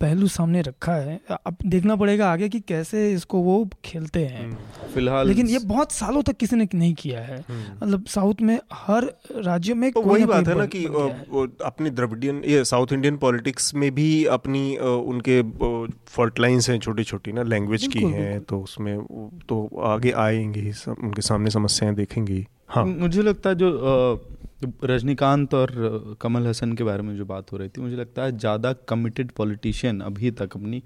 पहलू सामने रखा है। अब देखना पड़ेगा आगे कि कैसे इसको वो खेलते हैं। हम्म। फ़िलहाल लेकिन ये बहुत सालों तक किसी ने नहीं किया है। हम्म। मतलब साउथ में हर राज्य में तो वही बात है ना कि अपनी द्रविडियन ये साउथ इंडियन पॉलिटिक्स में भी अपनी उनके फॉल्ट लाइन्स हैं छोटी छोटी ना लैंग्वेज की हैं तो उसमें तो आगे आएँगे उनके सामने समस्याएँ देखेंगी। हाँ। मुझे लगता है जो रजनीकांत और कमल हसन के बारे में जो बात हो रही थी मुझे लगता है ज़्यादा कमिटेड पॉलिटिशियन अभी तक अपनी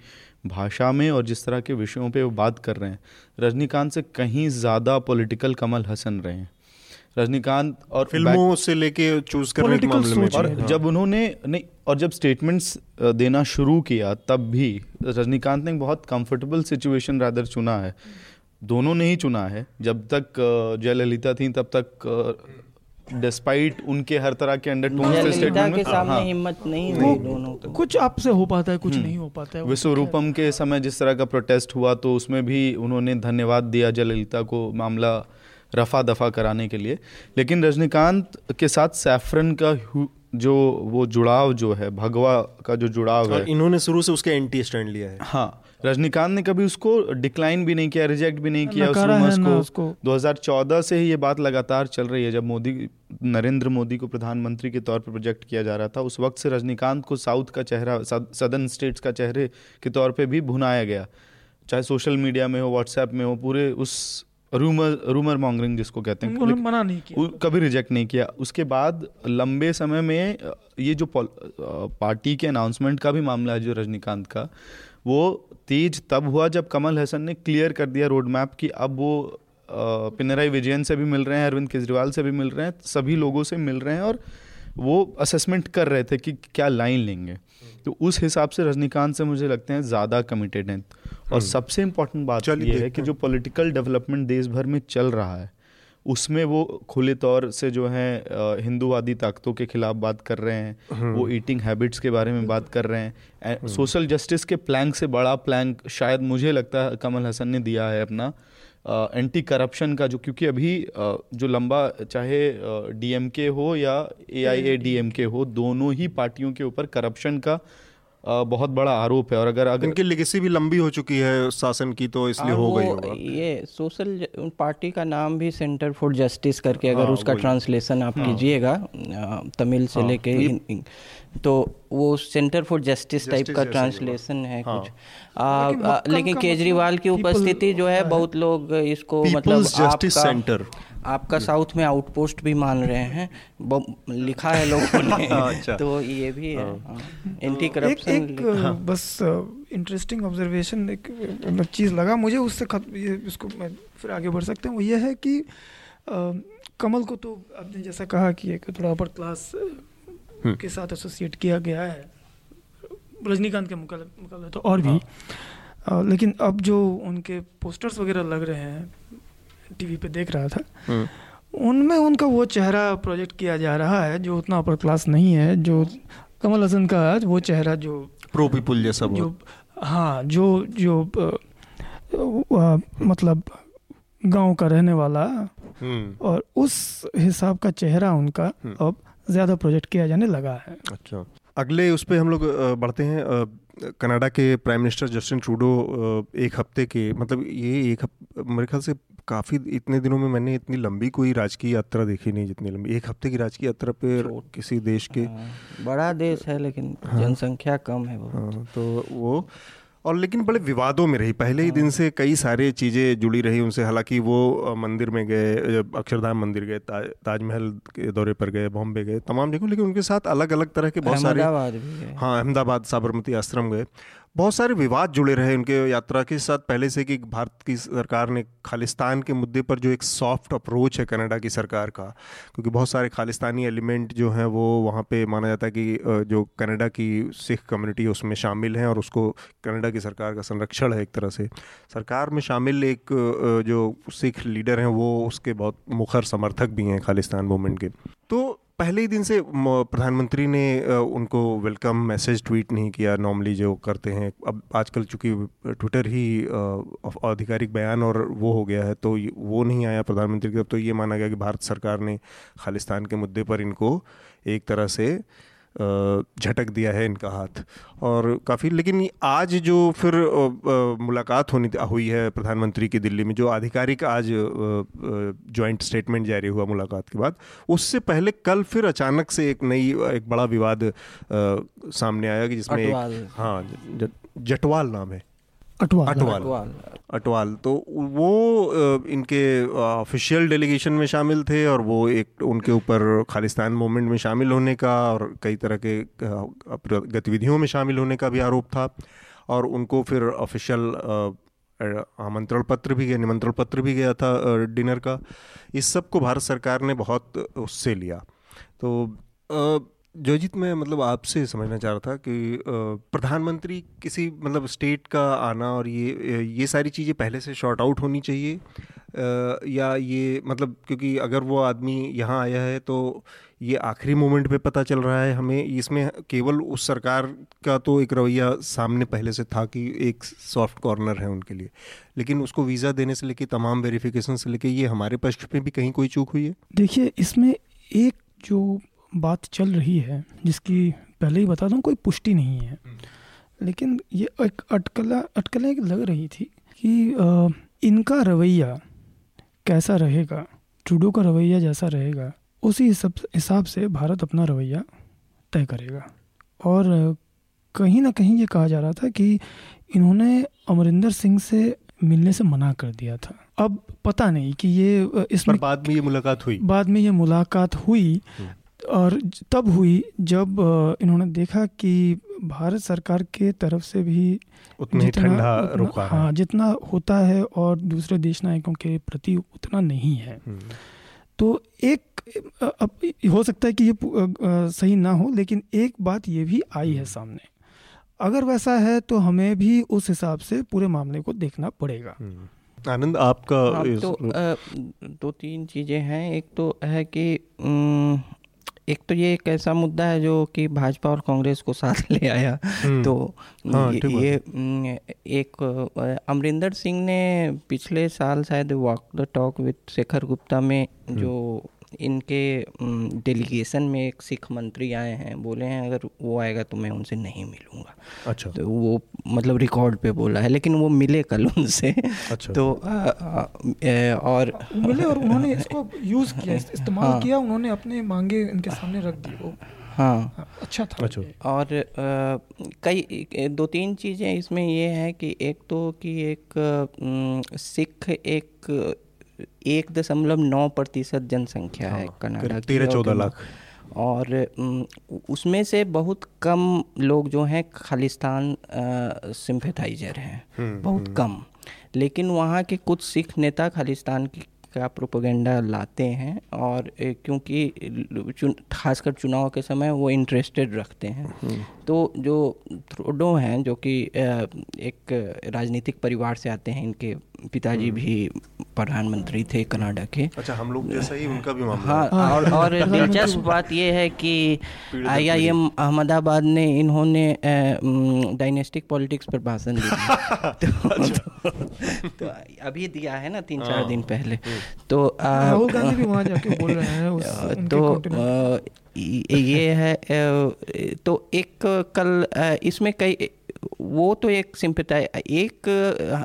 भाषा में और जिस तरह के विषयों पे वो बात कर रहे हैं। रजनीकांत से कहीं ज़्यादा पॉलिटिकल कमल हसन रहे हैं। रजनीकांत और फ़िल्मों से लेके चूज़ करने के मामले में और हाँ। जब उन्होंने नहीं और जब स्टेटमेंट्स देना शुरू किया तब भी रजनीकांत ने बहुत कंफर्टेबल सिचुएशन रादर चुना है। दोनों ने ही चुना है। जब तक जयललिता थी तब तक डिस्पाइट उनके हर तरह के अंडर टोन से स्टेटमेंट के सामने हाँ, हिम्मत नहीं हुई दोनों को कुछ आपसे हो पाता है कुछ हम्म। नहीं हो पाता है विश्वरूपम के समय जिस तरह का प्रोटेस्ट हुआ तो उसमें भी उन्होंने धन्यवाद दिया जयललिता को मामला रफा दफ़ा कराने के लिए। लेकिन रजनीकांत के साथ सैफरन का जो वो जुड़ाव जो है भगवा का जो जुड़ाव है। इन्होंने शुरू से उसके एंटी स्टैंड लिया है। हाँ रजनीकांत ने कभी उसको डिक्लाइन भी नहीं किया रिजेक्ट भी नहीं किया उस रूमर्स को। उसको। 2014 से ही ये बात लगातार चल रही है जब मोदी नरेंद्र मोदी को प्रधानमंत्री के तौर पर प्रोजेक्ट किया जा रहा था उस वक्त से रजनीकांत को साउथ का चेहरा सदर्न स्टेट्स का चेहरे के तौर पर भी भुनाया गया। चाहे सोशल मीडिया में हो व्हाट्सएप में हो पूरे उस रूमर रूमर मॉन्गरिंग जिसको कहते हैं। उन्होंने मना नहीं किया। कभी रिजेक्ट नहीं किया। उसके बाद लंबे समय में ये जो पार्टी के अनाउंसमेंट का भी मामला है जो रजनीकांत का वो तेज तब हुआ जब कमल हसन ने क्लियर कर दिया रोड मैप कि अब वो पिनराई विजयन से भी मिल रहे हैं अरविंद केजरीवाल से भी मिल रहे हैं सभी लोगों से मिल रहे हैं और वो असेसमेंट कर रहे थे कि क्या लाइन लेंगे। तो उस हिसाब से रजनीकांत से मुझे लगते हैं ज़्यादा कमिटेड हैं। और हम्म। सबसे इम्पोर्टेंट बात ये है कि जो पॉलिटिकल डेवलपमेंट देश भर में चल रहा है उसमें वो खुले तौर से जो है हिंदूवादी ताकतों के खिलाफ बात कर रहे हैं हम्म। वो ईटिंग हैबिट्स के बारे में बात कर रहे हैं सोशल जस्टिस हम्म। के प्लैंक से बड़ा प्लैंक शायद मुझे लगता है कमल हसन ने दिया है अपना एंटी करप्शन का जो क्योंकि अभी जो लंबा चाहे डीएमके हो या एआईएडीएमके हो दोनों ही पार्टियों के ऊपर करप्शन का बहुत बड़ा आरोप है। और अगर अगर इनकी लिगेसी भी लंबी हो चुकी है शासन की तो इसलिए हो गई होगा। ये सोशल पार्टी का नाम भी सेंटर फॉर जस्टिस करके अगर हाँ, उसका ट्रांसलेशन आप हाँ, कीजिएगा तमिल से हाँ, लेके तो वो सेंटर फॉर जस्टिस टाइप का ट्रांसलेशन है हाँ, कुछ। आ, लेकिन, आ, लेकिन केजरीवाल की उपस्थिति जो है बहुत लोग इसको मतलब आपका सेंटर आपका साउथ में आउटपोस्ट भी मान रहे हैं। लिखा है लोगों ने। अच्छा। तो ये भी है। एंटी हाँ। करप्शन हाँ। एक, एक हाँ। बस इंटरेस्टिंग ऑब्जर्वेशन एक मतलब चीज़ लगा मुझे उससे इसको मैं फिर आगे बढ़ सकते हैं। वो ये है कि आ, कमल को तो आपने जैसा कहा कि एक थोड़ा अपर क्लास। के साथ एसोसिएट किया गया है रजनीकांत के मुकाबले तो और भी आ, लेकिन अब जो उनके पोस्टर्स वगैरह लग रहे हैं टीवी पे देख रहा था हम्म। उनमें उनका वो चेहरा प्रोजेक्ट किया जा रहा है जो उतना अपर क्लास नहीं है जो कमल हसन का वो चेहरा जो प्रो पीपुल जैसा जो हाँ जो जो आ, मतलब गाँव का रहने वाला हम्म। और उस हिसाब का चेहरा उनका। अब ज़्यादा प्रोजेक्ट किया जाने लगा है। अच्छा। अगले उस पर हम लोग बढ़ते हैं। कनाडा के प्राइम मिनिस्टर जस्टिन ट्रूडो एक हफ़्ते के मतलब ये एक मेरे ख्याल से काफ़ी इतने दिनों में मैंने इतनी लंबी कोई राजकीय यात्रा देखी नहीं जितनी लंबी। एक हफ़्ते की राजकीय यात्रा पे किसी देश के हाँ, बड़ा देश है लेकिन हाँ, जनसंख्या कम है हाँ, तो वो और लेकिन बड़े विवादों में रही। पहले ही दिन हाँ। से कई सारे चीज़ें जुड़ी रही उनसे। हालाँकि वो मंदिर में गए अक्षरधाम मंदिर गए ता, ताजमहल के दौरे पर गए बॉम्बे गए तमाम जगहों लेकिन उनके साथ अलग अलग तरह के बहुत सारे हाँ अहमदाबाद साबरमती आश्रम गए। बहुत सारे विवाद जुड़े रहे उनके यात्रा के साथ। पहले से कि भारत की सरकार ने खालिस्तान के मुद्दे पर जो एक सॉफ्ट अप्रोच है कनाडा की सरकार का, क्योंकि बहुत सारे खालिस्तानी एलिमेंट जो हैं वो वहाँ पे माना जाता है कि जो कनाडा की सिख कम्युनिटी है उसमें शामिल हैं और उसको कनाडा की सरकार का संरक्षण है एक तरह से। सरकार में शामिल एक जो सिख लीडर हैं वो उसके बहुत मुखर समर्थक भी हैं खालिस्तान मूवमेंट के। तो पहले ही दिन से प्रधानमंत्री ने उनको वेलकम मैसेज ट्वीट नहीं किया। नॉर्मली जो करते हैं, अब आजकल चूँकि ट्विटर ही आधिकारिक बयान और वो हो गया है तो वो नहीं आया प्रधानमंत्री की तरफ़ तो ये माना गया कि भारत सरकार ने खालिस्तान के मुद्दे पर इनको एक तरह से झटक दिया है इनका हाथ। और काफ़ी लेकिन आज जो फिर मुलाकात होनी हुई है प्रधानमंत्री की दिल्ली में जो आधिकारिक आज जॉइंट स्टेटमेंट जारी हुआ मुलाकात के बाद उससे पहले कल फिर अचानक से एक नई एक बड़ा विवाद सामने आया कि जिसमें एक हाँ जटवाल नाम है। अटवाल। अटवाल। अटवाल। तो वो इनके ऑफिशियल डेलीगेशन में शामिल थे और वो एक उनके ऊपर खालिस्तान मूवमेंट में शामिल होने का और कई तरह के गतिविधियों में शामिल होने का भी आरोप था। और उनको फिर ऑफिशियल आमंत्रण पत्र भी गया, निमंत्रण पत्र भी गया था डिनर का। इस सबको भारत सरकार ने बहुत उससे लिया। तो जोजीत मैं मतलब आपसे समझना चाह रहा था कि प्रधानमंत्री किसी मतलब स्टेट का आना और ये ये सारी चीज़ें पहले से शॉर्ट आउट होनी चाहिए या ये मतलब क्योंकि अगर वो आदमी यहाँ आया है तो ये आखिरी मोमेंट पे पता चल रहा है हमें, इसमें केवल उस सरकार का तो एक रवैया सामने पहले से था कि एक सॉफ्ट कॉर्नर है उनके लिए, लेकिन उसको वीज़ा देने से लेके तमाम वेरिफिकेशन से लेके ये हमारे पक्ष में भी कहीं कोई चूक हुई है? देखिए, इसमें एक जो बात चल रही है जिसकी पहले ही बता दूँ कोई पुष्टि नहीं है हम्म। लेकिन ये एक अटकला अटकलें लग रही थी कि आ, इनका रवैया कैसा रहेगा ट्रूडो का रवैया जैसा रहेगा उसी हिसाब से भारत अपना रवैया तय करेगा और कहीं ना कहीं ये कहा जा रहा था कि इन्होंने अमरिंदर सिंह से मिलने से मना कर दिया था अब पता नहीं कि ये इसमें बाद में ये मुलाकात हुई बाद में ये मुलाकात हुई हम्म। और तब हुई जब इन्होंने देखा कि भारत सरकार के तरफ़ से भी जितना उतना, हाँ जितना होता है और दूसरे देश नायकों के प्रति उतना नहीं है। हम्म। तो एक अब हो सकता है कि ये सही ना हो लेकिन एक बात ये भी आई है सामने। अगर वैसा है तो हमें भी उस हिसाब से पूरे मामले को देखना पड़ेगा। हम्म। आनंद आपका हाँ, तो दो तीन चीज़ें हैं। एक तो है कि एक तो ये एक ऐसा मुद्दा है जो कि भाजपा और कांग्रेस को साथ ले आया हम्म। तो हाँ, ये, ये एक अमरिंदर सिंह ने पिछले साल शायद walk the talk with Shekhar Gupta में हम्म। जो इनके डेलीगेशन में एक सिख मंत्री आए हैं बोले हैं अगर वो आएगा तो मैं उनसे नहीं मिलूँगा। अच्छा। तो वो मतलब रिकॉर्ड पे बोला है लेकिन वो मिले कल उनसे। अच्छा। तो आ, आ, और मिले और उन्होंने इसको यूज़ किया इस्तेमाल हाँ, किया उन्होंने अपने मांगे इनके सामने रख दी वो हाँ, हाँ अच्छा था। अच्छा। और आ, कई दो तीन चीज़ें इसमें ये है कि एक तो कि एक सिख एक एक दशमलव नौ प्रतिशत जनसंख्या है हाँ, कनाडा तेरह चौदह लाख और उसमें से बहुत कम लोग जो हैं खालिस्तान सिंपथाइजर हैं हम्म, बहुत हम्म। कम लेकिन वहाँ के कुछ सिख नेता खालिस्तान की का प्रोपोगेंडा लाते हैं और क्योंकि खासकर चुनाव के समय वो इंटरेस्टेड रखते हैं हम्म। तो जो थ्रोडो हैं जो कि एक राजनीतिक परिवार से आते हैं इनके पिताजी। भी प्रधानमंत्री थे कनाडा के। अच्छा हम लोग जैसा ही उनका भी मामला हाँ, हाँ। और और दिलचस्प बात यह है कि आईआईएम अहमदाबाद ने इन्होंने डायनेस्टिक पॉलिटिक्स पर भाषण दिया। तो, तो, तो अभी दिया है ना तीन चार हाँ। दिन पहले। हम्म। तो राहुल गांधी भी वहाँ जाके बोल रहे हैं तो ये है तो एक कल इसमें कई वो तो एक सिंपताई एक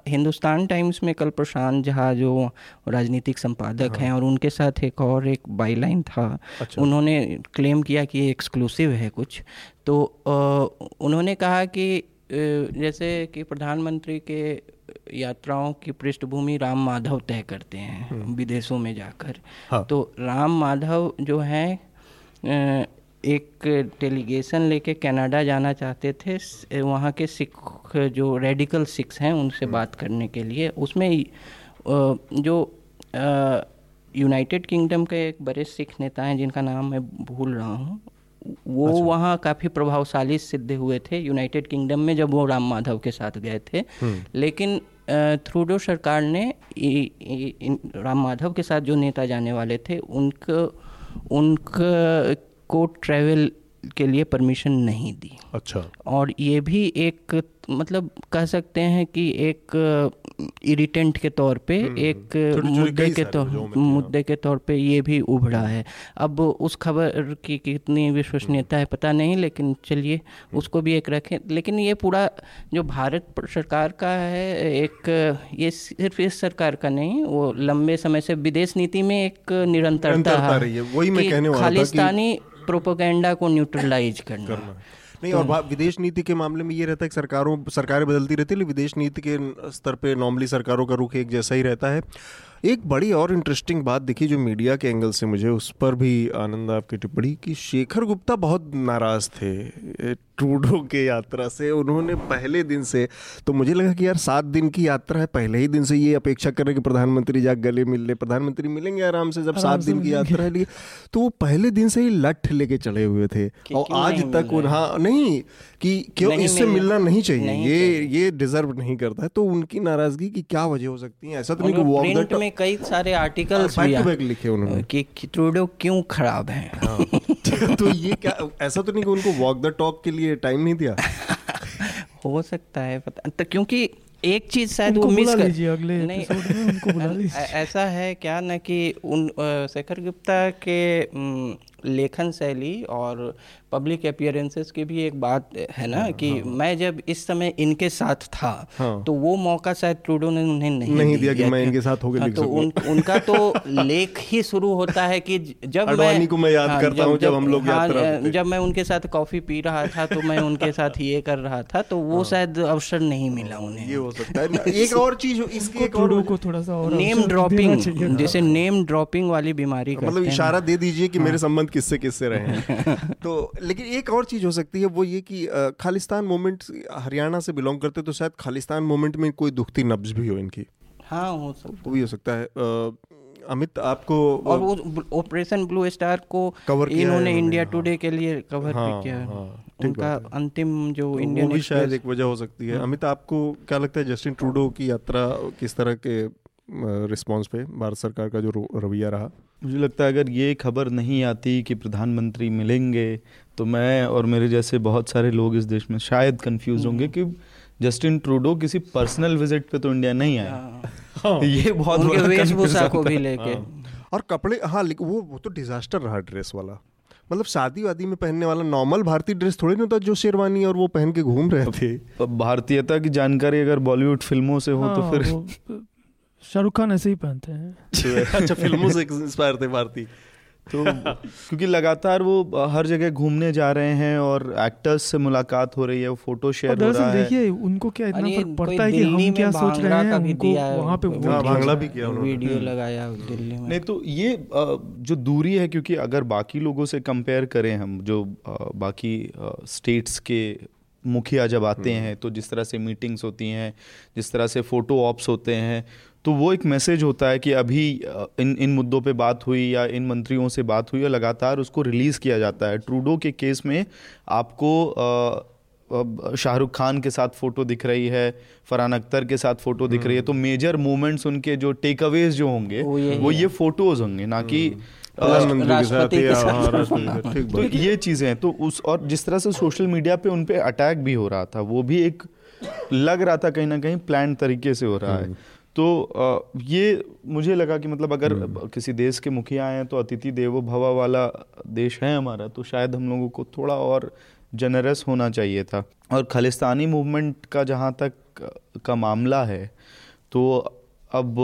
हिंदुस्तान टाइम्स में कल प्रशांत झा जो राजनीतिक संपादक हाँ। हैं और उनके साथ एक और एक बाईलाइन था अच्छा। उन्होंने क्लेम किया कि ये एक्सक्लूसिव है कुछ तो उन्होंने कहा कि जैसे कि प्रधानमंत्री के यात्राओं की पृष्ठभूमि राम माधव तय करते हैं हम्म। विदेशों में जाकर हाँ। तो राम माधव जो हैं एक डेलीगेशन लेके कनाडा जाना चाहते थे वहाँ के सिख जो रेडिकल सिख्स हैं उनसे बात करने के लिए उसमें जो यूनाइटेड किंगडम के एक बड़े सिख नेता हैं जिनका नाम मैं भूल रहा हूँ वो अच्छा। वहाँ काफ़ी प्रभावशाली सिद्ध हुए थे यूनाइटेड किंगडम में जब वो राम माधव के साथ गए थे हम्म। लेकिन थ्रूडो सरकार ने इ, इ, इन, राम माधव के साथ जो नेता जाने वाले थे उनको उनका को ट्रैवल के लिए परमिशन नहीं दी। अच्छा। और ये भी एक मतलब कह सकते हैं कि एक इरिटेंट के तौर पे हम्म, एक मुद्दे के तौर मुद्दे के तौर पे ये भी उभरा है। अब उस खबर की कितनी विश्वसनीयता है पता नहीं लेकिन चलिए उसको भी एक रखें। लेकिन ये पूरा जो भारत सरकार का है एक ये सिर्फ़ इस सरकार का नहीं वो लंबे समय से विदेश नीति में एक निरंतरता है। वही मैं कहने वाला खालिस्तानी प्रोपोगेंडा को न्यूट्रलाइज करना, करना। नहीं और तो- विदेश नीति के मामले में ये रहता है कि सरकारों सरकारें बदलती रहती है लेकिन विदेश नीति के स्तर पे नॉर्मली सरकारों का रुख एक जैसा ही रहता है। एक बड़ी और इंटरेस्टिंग बात दिखी जो मीडिया के एंगल से मुझे उस पर भी आनंद आपकी टिप्पणी कि शेखर गुप्ता बहुत नाराज़ थे। ट्रूडो के यात्रा से उन्होंने पहले दिन से तो मुझे लगा कि यार सात दिन की यात्रा है पहले ही दिन से ये अपेक्षा कर रहे कि प्रधानमंत्री जा गले मिल ले प्रधानमंत्री मिलेंगे आराम से जब सात दिन की यात्रा है तो वो पहले दिन से ही लठ लेके चढ़े हुए थे और आज तक हाँ? नहीं कि क्यों इससे मिलना नहीं चाहिए ये ये डिजर्व नहीं करता है तो उनकी नाराज़गी की क्या वजह हो सकती है? ऐसा तो नहीं वॉक में कई सारे आर्टिकल्स लिखे उन्होंने। कि ट्रूडो क्यों खराब है? हाँ। तो ये क्या ऐसा तो नहीं कि उनको वॉक द टॉक के लिए टाइम नहीं दिया? हो सकता है पता तो क्योंकि एक चीज़ शायद वो मिस कर अगले नहीं उनको बुला ऐसा है क्या ना कि उन शेखर गुप्ता के लेखन शैली और पब्लिक अपियरेंसेस की भी एक बात है ना हाँ, कि हाँ, मैं जब इस समय इनके साथ था हाँ, तो वो मौका शायद ट्रूडो ने उन्हें नहीं, नहीं दिया कि मैं इनके साथ होकर हाँ, तो उन, उनका तो लेख ही शुरू होता है कि जब मैं को मैं याद हाँ, करता हूँ जब, जब हम लोग हाँ, जब मैं उनके साथ कॉफ़ी पी रहा था तो मैं उनके साथ ये कर रहा था तो वो हाँ। शायद अवसर नहीं मिला उन्हें। ये हो सकता है। एक और चीज़ इसके और को थोड़ा सा नेम ड्रॉपिंग जैसे नेम ड्रॉपिंग वाली बीमारी मतलब इशारा दे दीजिए कि मेरे संबंध किससे किससे रहे हैं। तो लेकिन एक और चीज़ हो सकती है वो ये कि खालिस्तान मूवमेंट हरियाणा से बिलोंग करते तो शायद खालिस्तान मूवमेंट में कोई दुखती नब्ज भी हो इनकी। हाँ हो सकता वो भी हो सकता है। अमित आपको और वो ऑपरेशन ब्लू स्टार को कवर इन्होंने इंडिया टुडे हाँ। के लिए कवर हाँ, किया हाँ, उनका अंतिम जो तो इंडियन वो भी शायद एक वजह हो सकती है। हाँ। अमित आपको क्या लगता है जस्टिन ट्रूडो की यात्रा किस तरह के रिस्पांस पे भारत सरकार का जो रवैया रहा। मुझे लगता है अगर ये खबर नहीं आती कि प्रधानमंत्री मिलेंगे तो मैं और मेरे जैसे बहुत सारे लोग इस देश में शायद कंफ्यूज होंगे कि जस्टिन ट्रूडो किसी पर्सनल विज़िट पे तो इंडिया नहीं आया। हाँ। ये बहुत वेशभूषा को भी लेके। हाँ। और कपड़े हाँ वो वो तो डिजास्टर रहा ड्रेस वाला। मतलब शादी वादी में पहनने वाला नॉर्मल भारतीय ड्रेस थोड़ी नहीं होता जो शेरवानी और वो पहन के घूम रहे थे। भारतीयता की जानकारी अगर बॉलीवुड फ़िल्मों से हो तो हाँ, तो फिर शाहरुख खान ऐसे ही पहनते हैं। अच्छा फ़िल्मों से इंस्पायर थे भारतीय तो क्योंकि लगातार वो हर जगह घूमने जा रहे हैं और एक्टर्स से मुलाकात हो रही है वो फ़ोटो शेयर हो रहा है। देखिए उनको क्या इतना फ़र्क पड़ता है कि हम क्या सोच रहे हैं उनको वहाँ पे भांगड़ा भी किया वीडियो। लगाया दिल्ली में। नहीं तो ये जो दूरी है क्योंकि अगर बाकी लोगों से कंपेयर करें हम जो बाकी स्टेट्स के मुखिया जब आते हम्म। हैं तो जिस तरह से मीटिंग्स होती हैं जिस तरह से फ़ोटो ऑप्स होते हैं तो वो एक मैसेज होता है कि अभी इन इन मुद्दों पे बात हुई या इन मंत्रियों से बात हुई और लगातार उसको रिलीज़ किया जाता है ट्रूडो के केस में आपको शाहरुख खान के साथ फ़ोटो दिख रही है फरहान अख्तर के साथ फ़ोटो दिख रही है हम्म। तो मेजर मोमेंट्स उनके जो टेक अवेज जो होंगे वो, वो ये फ़ोटोज़ होंगे ना कि के साथ तो ये चीज़ें हैं तो उस और जिस तरह से सोशल मीडिया पे उन पे अटैक भी हो रहा था वो भी एक लग रहा था कहीं ना कहीं प्लान तरीके से हो रहा है हम्म। तो ये मुझे लगा कि मतलब अगर हम्म। किसी देश के मुखिया आए तो अतिथि देवो भवा वाला देश है हमारा तो शायद हम लोगों को थोड़ा और जनरस होना चाहिए था और खालिस्तानी मूवमेंट का जहाँ तक का मामला है तो अब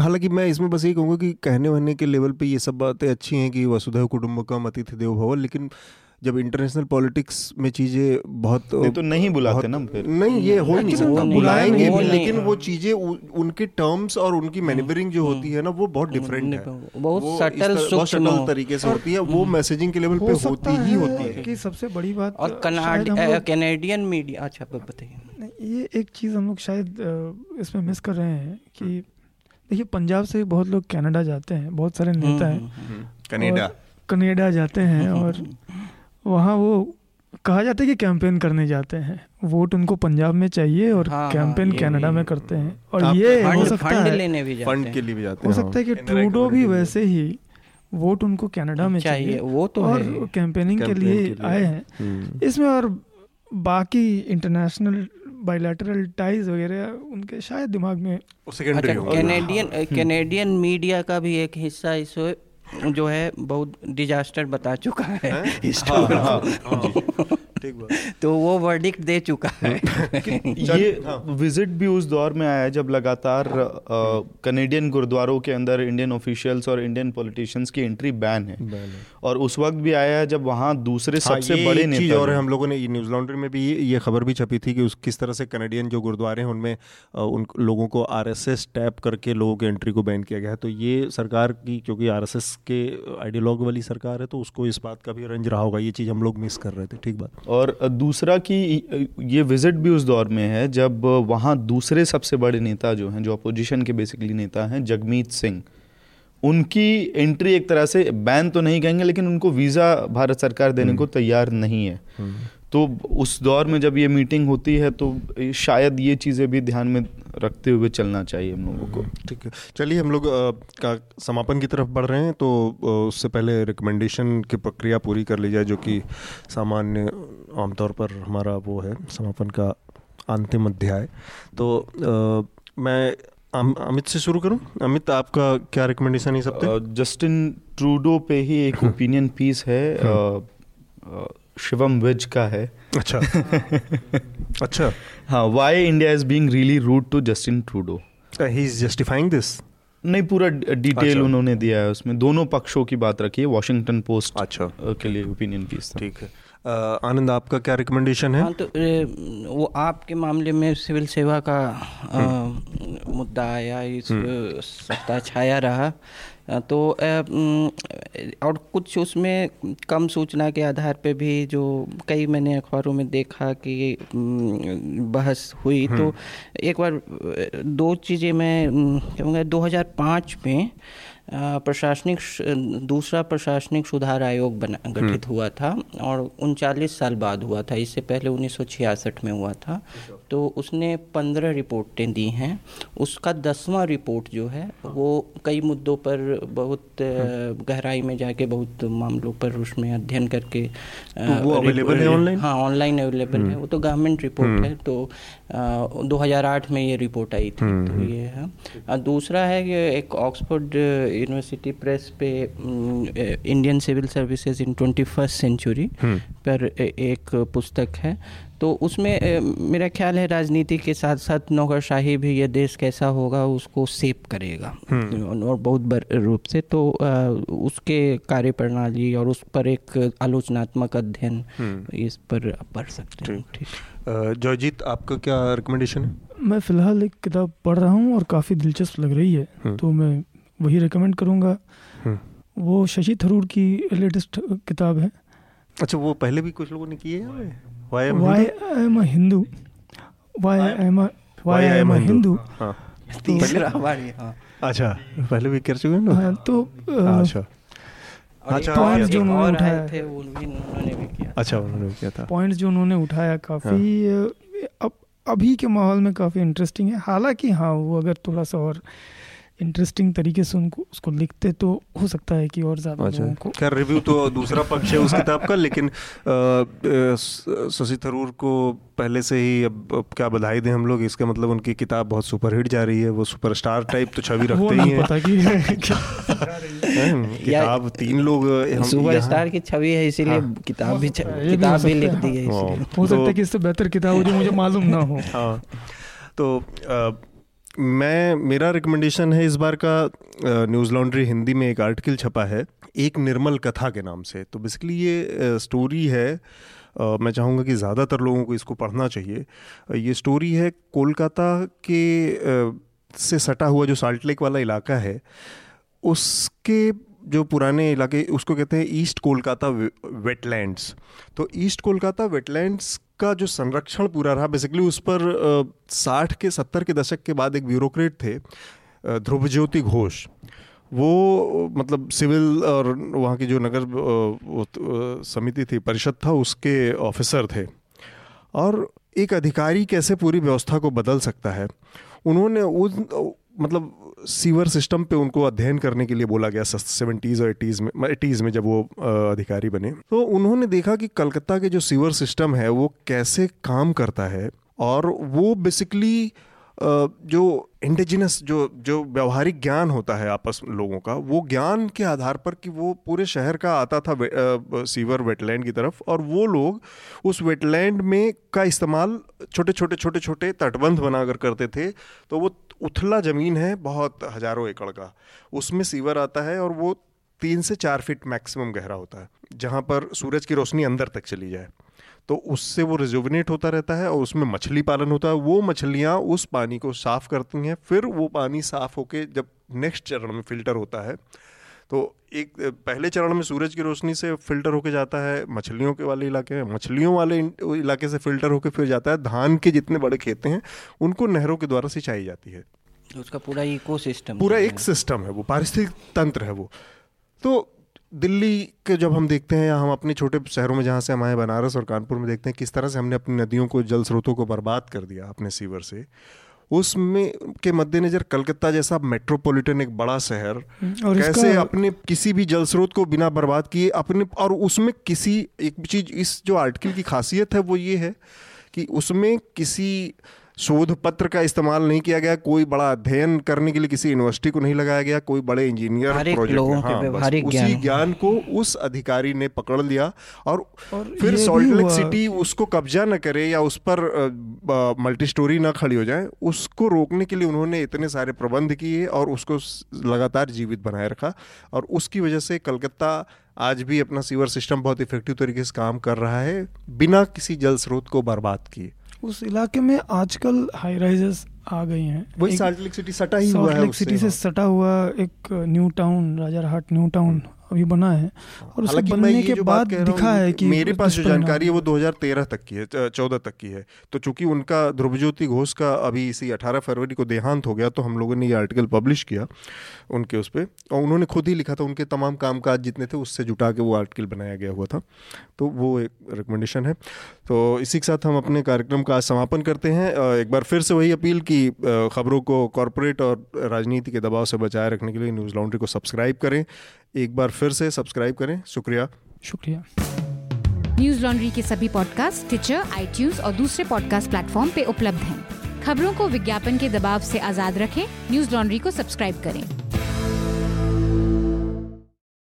हालाँकि मैं इसमें बस ये कहूँगा कि कहने वहने के लेवल पे ये सब बातें अच्छी हैं कि वसुधैव कुटुंबकम अतिथि देवो भव लेकिन जब इंटरनेशनल पॉलिटिक्स में चीज़ें बहुत नहीं तो नहीं बुलाते ना फिर। नहीं ये हो नहीं सकता। बुलाएँगे भी लेकिन वो चीज़ें उनके टर्म्स और उनकी मैनेवरिंग जो होती है ना वो बहुत डिफरेंट है। बहुत सटल बहुत सटल तरीके से होती है वो मैसेजिंग के लेवल पे होती ही होती है। कि सबसे बड़ी बात और कैनेडियन मीडिया अच्छा बताइए। ये एक चीज़ हम लोग शायद इसमें मिस कर रहे हैं कि देखिए पंजाब से बहुत लोग कनाडा जाते हैं बहुत सारे नेता हैं। कनाडा। कनाडा जाते हैं और वहाँ वो कहा जाता है कि कैंपेन करने जाते हैं। वोट उनको पंजाब में चाहिए और हाँ, कैंपेन हाँ, कनाडा में करते हैं। और ये हो सकता है लेने भी जाते फंड के लिए भी जाते हो सकता है कि ट्रूडो भी वैसे ही वोट उनको कनाडा में चाहिए वो तो और कैंपेनिंग के लिए आए हैं। हम्म। इसमें और बाकी इंटरनेशनल बायलैटरल टाइज वगैरह उनके शायद दिमाग में कैनेडियन कैनेडियन मीडिया का भी एक हिस्सा इस जो है बहुत डिजास्टर बता चुका है? हाँ, हाँ, हाँ, तो वो वर्डिक्ट दे चुका है। ये विज़िट भी उस दौर में आया जब लगातार कनेडियन गुरुद्वारों के अंदर इंडियन ऑफिशियल्स और इंडियन पॉलिटिशियंस की एंट्री बैन है। और उस वक्त भी आया है जब वहाँ दूसरे हाँ, सबसे बड़े नेता और हम लोगों ने न्यूज़ लॉन्ड्री में भी ये खबर भी छपी थी कि उस किस तरह से कनेडियन जो गुरुद्वारे हैं उनमें उन लोगों को आरएसएस टैप करके लोगों की एंट्री को बैन किया गया है। तो ये सरकार की क्योंकि आरएसएस के आइडियोलॉग वाली सरकार है तो उसको इस बात का भी रंज रहा होगा। ये चीज़ हम लोग मिस कर रहे थे ठीक बात। और दूसरा कि ये विज़िट भी उस दौर में है जब वहाँ दूसरे सबसे बड़े नेता जो हैं जो अपोजिशन के बेसिकली नेता हैं जगमीत सिंह उनकी एंट्री एक तरह से बैन तो नहीं कहेंगे लेकिन उनको वीज़ा भारत सरकार देने को हम्म। तैयार नहीं है हम्म। तो उस दौर में जब ये मीटिंग होती है तो शायद ये चीज़ें भी ध्यान में रखते हुए चलना चाहिए हम लोगों को ठीक है चलिए हम लोग का समापन की तरफ़ बढ़ रहे हैं तो उससे पहले रिकमेंडेशन की प्रक्रिया पूरी कर ली जाए जो कि सामान्य आमतौर पर हमारा वो है समापन का अंतिम अध्याय तो आ, मैं अमित से शुरू करूँ अमित आपका क्या रिकमेंडेशन है सब जस्टिन ट्रूडो पे ही एक ओपिनियन। पीस है हम्म। शिवम विज का है। अच्छा। अच्छा। हाँ why India is being really rude to Justin Trudeau he is justifying this नहीं पूरा डिटेल अच्छा। उन्होंने दिया है उसमें। दोनों पक्षों की बात रखी है वॉशिंग पोस्ट अच्छा। के लिए ओपिनियन पीस ठीक है। आनंद आपका क्या रिकमेंडेशन है? हाँ तो वो आपके मामले में सिविल सेवा का हम्म। मुद्दा आया इस हम्म। सप्ताह छाया रहा। तो और कुछ उसमें कम सूचना के आधार पे भी जो कई मैंने अखबारों में देखा कि बहस हुई तो हम्म। एक बार दो चीज़ें मैं कहूँगा 2005 में प्रशासनिक दूसरा प्रशासनिक सुधार आयोग बना गठित हम्म। हुआ था और उनचालीस साल बाद हुआ था इससे पहले उन्नीस सौ छियासठ में हुआ था। तो उसने पंद्रह रिपोर्टें दी हैं। उसका दसवां रिपोर्ट जो है वो कई मुद्दों पर बहुत हम्म। गहराई में जाके बहुत मामलों पर उसमें अध्ययन करके तो वो अवेलेबल है ऑनलाइन हाँ ऑनलाइन अवेलेबल है। वो तो गवर्नमेंट रिपोर्ट है तो दो हज़ार आठ में ये रिपोर्ट आई थी तो ये है। दूसरा है कि एक ऑक्सफोर्ड यूनिवर्सिटी प्रेस पे Indian civil services in twenty first century पर एक पुस्तक है। तो उसमें मेरा ख्याल है राजनीति के साथ साथ नौकरशाही भी ये देश कैसा होगा उसको सेप करेगा। हम्म। और बहुत बड़े रूप से तो उसके कार्य प्रणाली और उस पर एक आलोचनात्मक अध्ययन हम्म। इस पर पढ़ सकते हैं। ठीक। जयजीत आपका क्या रिकमेंडेशन है? मैं फ़िलहाल एक किताब पढ़ रहा हूँ और काफ़ी दिलचस्प लग रही है हम्म। तो मैं वही रिकमेंड करूँगा। वो शशि थरूर की लेटेस्ट किताब है। अच्छा वो पहले भी कुछ लोगों ने किए हैं? Why I'm why Hindu? I'm a Hindu? Why I'm a why I'm a Hindu? हाँ। तीसरा हमारी हाँ। अच्छा पहले भी कर चुके हैं ना हाँ तो अच्छा। अच्छा पॉइंट्स जो उन्होंने उठाया। थे उन्होंने भी किया। अच्छा उन्होंने भी किया था। पॉइंट्स जो उन्होंने उठाया काफ़ी अब अभी के माहौल में काफ़ी इंटरेस्टिंग है। हालाँकि हाँ वो अगर थोड़ा सा और इंटरेस्टिंग तरीके से उनको उसको लिखते तो हो सकता है कि और ज़्यादा अच्छा। लोगों को। खैर रिव्यू तो दूसरा पक्ष है उस किताब का लेकिन शशि थरूर को पहले से ही अब, अब क्या बधाई दें हम लोग इसका मतलब उनकी किताब बहुत सुपरहिट जा रही है वो सुपरस्टार टाइप तो छवि रखते ही हैं। पता कि किताब तीन लोग सुपरस्टार की छवि है इसीलिए हाँ। किताब भी किताब भी लिख दी है हो सकता है कि इससे बेहतर किताब हो जो मुझे मालूम ना हो। हाँ तो मैं, मेरा रिकमेंडेशन है इस बार का न्यूज़ लॉन्ड्री हिंदी में एक आर्टिकल छपा है, एक निर्मल कथा के नाम से। तो बेसिकली ये स्टोरी है मैं चाहूँगा कि ज़्यादातर लोगों को इसको पढ़ना चाहिए। ये स्टोरी है कोलकाता के से सटा हुआ जो साल्ट लेक वाला इलाका है, उसके जो पुराने इलाके, उसको कहते हैं ईस्ट कोलकाता वेटलैंड्स तो ईस्ट कोलकाता वेटलैंड्स का जो संरक्षण पूरा रहा बेसिकली उस पर साठ के सत्तर के दशक के बाद एक ब्यूरोक्रेट थे ध्रुव ज्योति घोष। वो मतलब सिविल और वहाँ की जो नगर समिति थी, परिषद था, उसके ऑफिसर थे। और एक अधिकारी कैसे पूरी व्यवस्था को बदल सकता है? उन्होंने मतलब सीवर सिस्टम पे उनको अध्ययन करने के लिए बोला गया सेवेंटीज़ और एटीज़ में एटीज़ में जब वो अधिकारी बने। तो उन्होंने देखा कि कलकत्ता के जो सीवर सिस्टम है वो कैसे काम करता है और वो बेसिकली जो इंडिजिनस जो जो व्यवहारिक ज्ञान होता है आपस लोगों का वो ज्ञान के आधार पर कि वो पूरे शहर का आता था वे, आ, सीवर वेटलैंड की तरफ़ और वो लोग उस वेटलैंड में का इस्तेमाल छोटे छोटे छोटे छोटे तटबंध बनाकर करते थे। तो वो उथला ज़मीन है बहुत हज़ारों एकड़ का। उसमें सीवर आता है और वो तीन से चार फीट मैक्सिमम गहरा होता है, जहाँ पर सूरज की रोशनी अंदर तक चली जाए। तो उससे वो रिजुविनेट होता रहता है और उसमें मछली पालन होता है। वो मछलियाँ उस पानी को साफ़ करती हैं, फिर वो पानी साफ़ होके जब नेक्स्ट चरण में फ़िल्टर होता है तो एक पहले चरण में सूरज की रोशनी से फ़िल्टर होके जाता है मछलियों के वाले इलाके में। मछलियों वाले इलाके से फ़िल्टर होके फिर जाता है। धान के जितने बड़े खेते हैं उनको नहरों के द्वारा सिंचाई जाती है। उसका पूरा इको सिस्टम पूरा एक सिस्टम है वो पारिस्थितिक तंत्र है वो। तो दिल्ली के जब हम देखते हैं या हम अपने छोटे शहरों में जहाँ से हम आए बनारस और कानपुर में देखते हैं किस तरह से हमने अपनी नदियों को जल स्रोतों को बर्बाद कर दिया अपने सीवर से उसमें के मद्देनजर कलकत्ता जैसा मेट्रोपॉलिटन एक बड़ा शहर हम्म, और कैसे अपने किसी भी जल स्रोत को बिना बर्बाद किए अपने और उसमें किसी एक चीज़ इस जो आर्टिकल की खासियत है वो ये है कि उसमें किसी शोध पत्र का इस्तेमाल नहीं किया गया कोई बड़ा अध्ययन करने के लिए किसी यूनिवर्सिटी को नहीं लगाया गया कोई बड़े इंजीनियर प्रोजेक्ट हाँ, उसी ज्ञान। को उस अधिकारी ने पकड़ लिया और, और फिर सॉल्ट लेक सिटी उसको कब्जा न करे या उस पर मल्टी स्टोरी ना खड़ी हो जाए उसको रोकने के लिए उन्होंने इतने सारे प्रबंध किए और उसको लगातार जीवित बनाए रखा और उसकी वजह से कलकत्ता आज भी अपना सीवर सिस्टम बहुत इफ़ेक्टिव तरीके से काम कर रहा है बिना किसी जल स्रोत को बर्बाद किए। उस इलाके में आजकल हाई राइजेस आ गई हैं। वही साल्ट लेक सिटी सटा ही हुआ है सिटी से सटा हुआ एक New Town Rajarhat New Town अभी बना है और उसके बनने के बाद दिखा है कि मेरे पास जो जानकारी है। वो 2013 तक की है 14 तक की है। तो चूँकि उनका ध्रुवज्योति घोष का अभी इसी 18 फरवरी को देहांत हो गया तो हम लोगों ने ये आर्टिकल पब्लिश किया उनके उस पर और उन्होंने खुद ही लिखा था उनके तमाम कामकाज जितने थे उससे जुटा के वो आर्टिकल बनाया गया हुआ था। तो वो एक रिकमेंडेशन है। तो इसी के साथ हम अपने कार्यक्रम का समापन करते हैं। एक बार फिर से वही अपील की खबरों को कॉरपोरेट और राजनीति के दबाव से बचाए रखने के लिए न्यूज़ लॉन्ड्री को सब्सक्राइब करें। एक बार फिर से सब्सक्राइब करें। शुक्रिया। शुक्रिया। न्यूज़ लॉन्ड्री के सभी पॉडकास्ट ट्विटर आई और दूसरे पॉडकास्ट प्लेटफॉर्म पे उपलब्ध हैं। खबरों को विज्ञापन के दबाव से आज़ाद रखें। न्यूज़ लॉन्ड्री को सब्सक्राइब करें।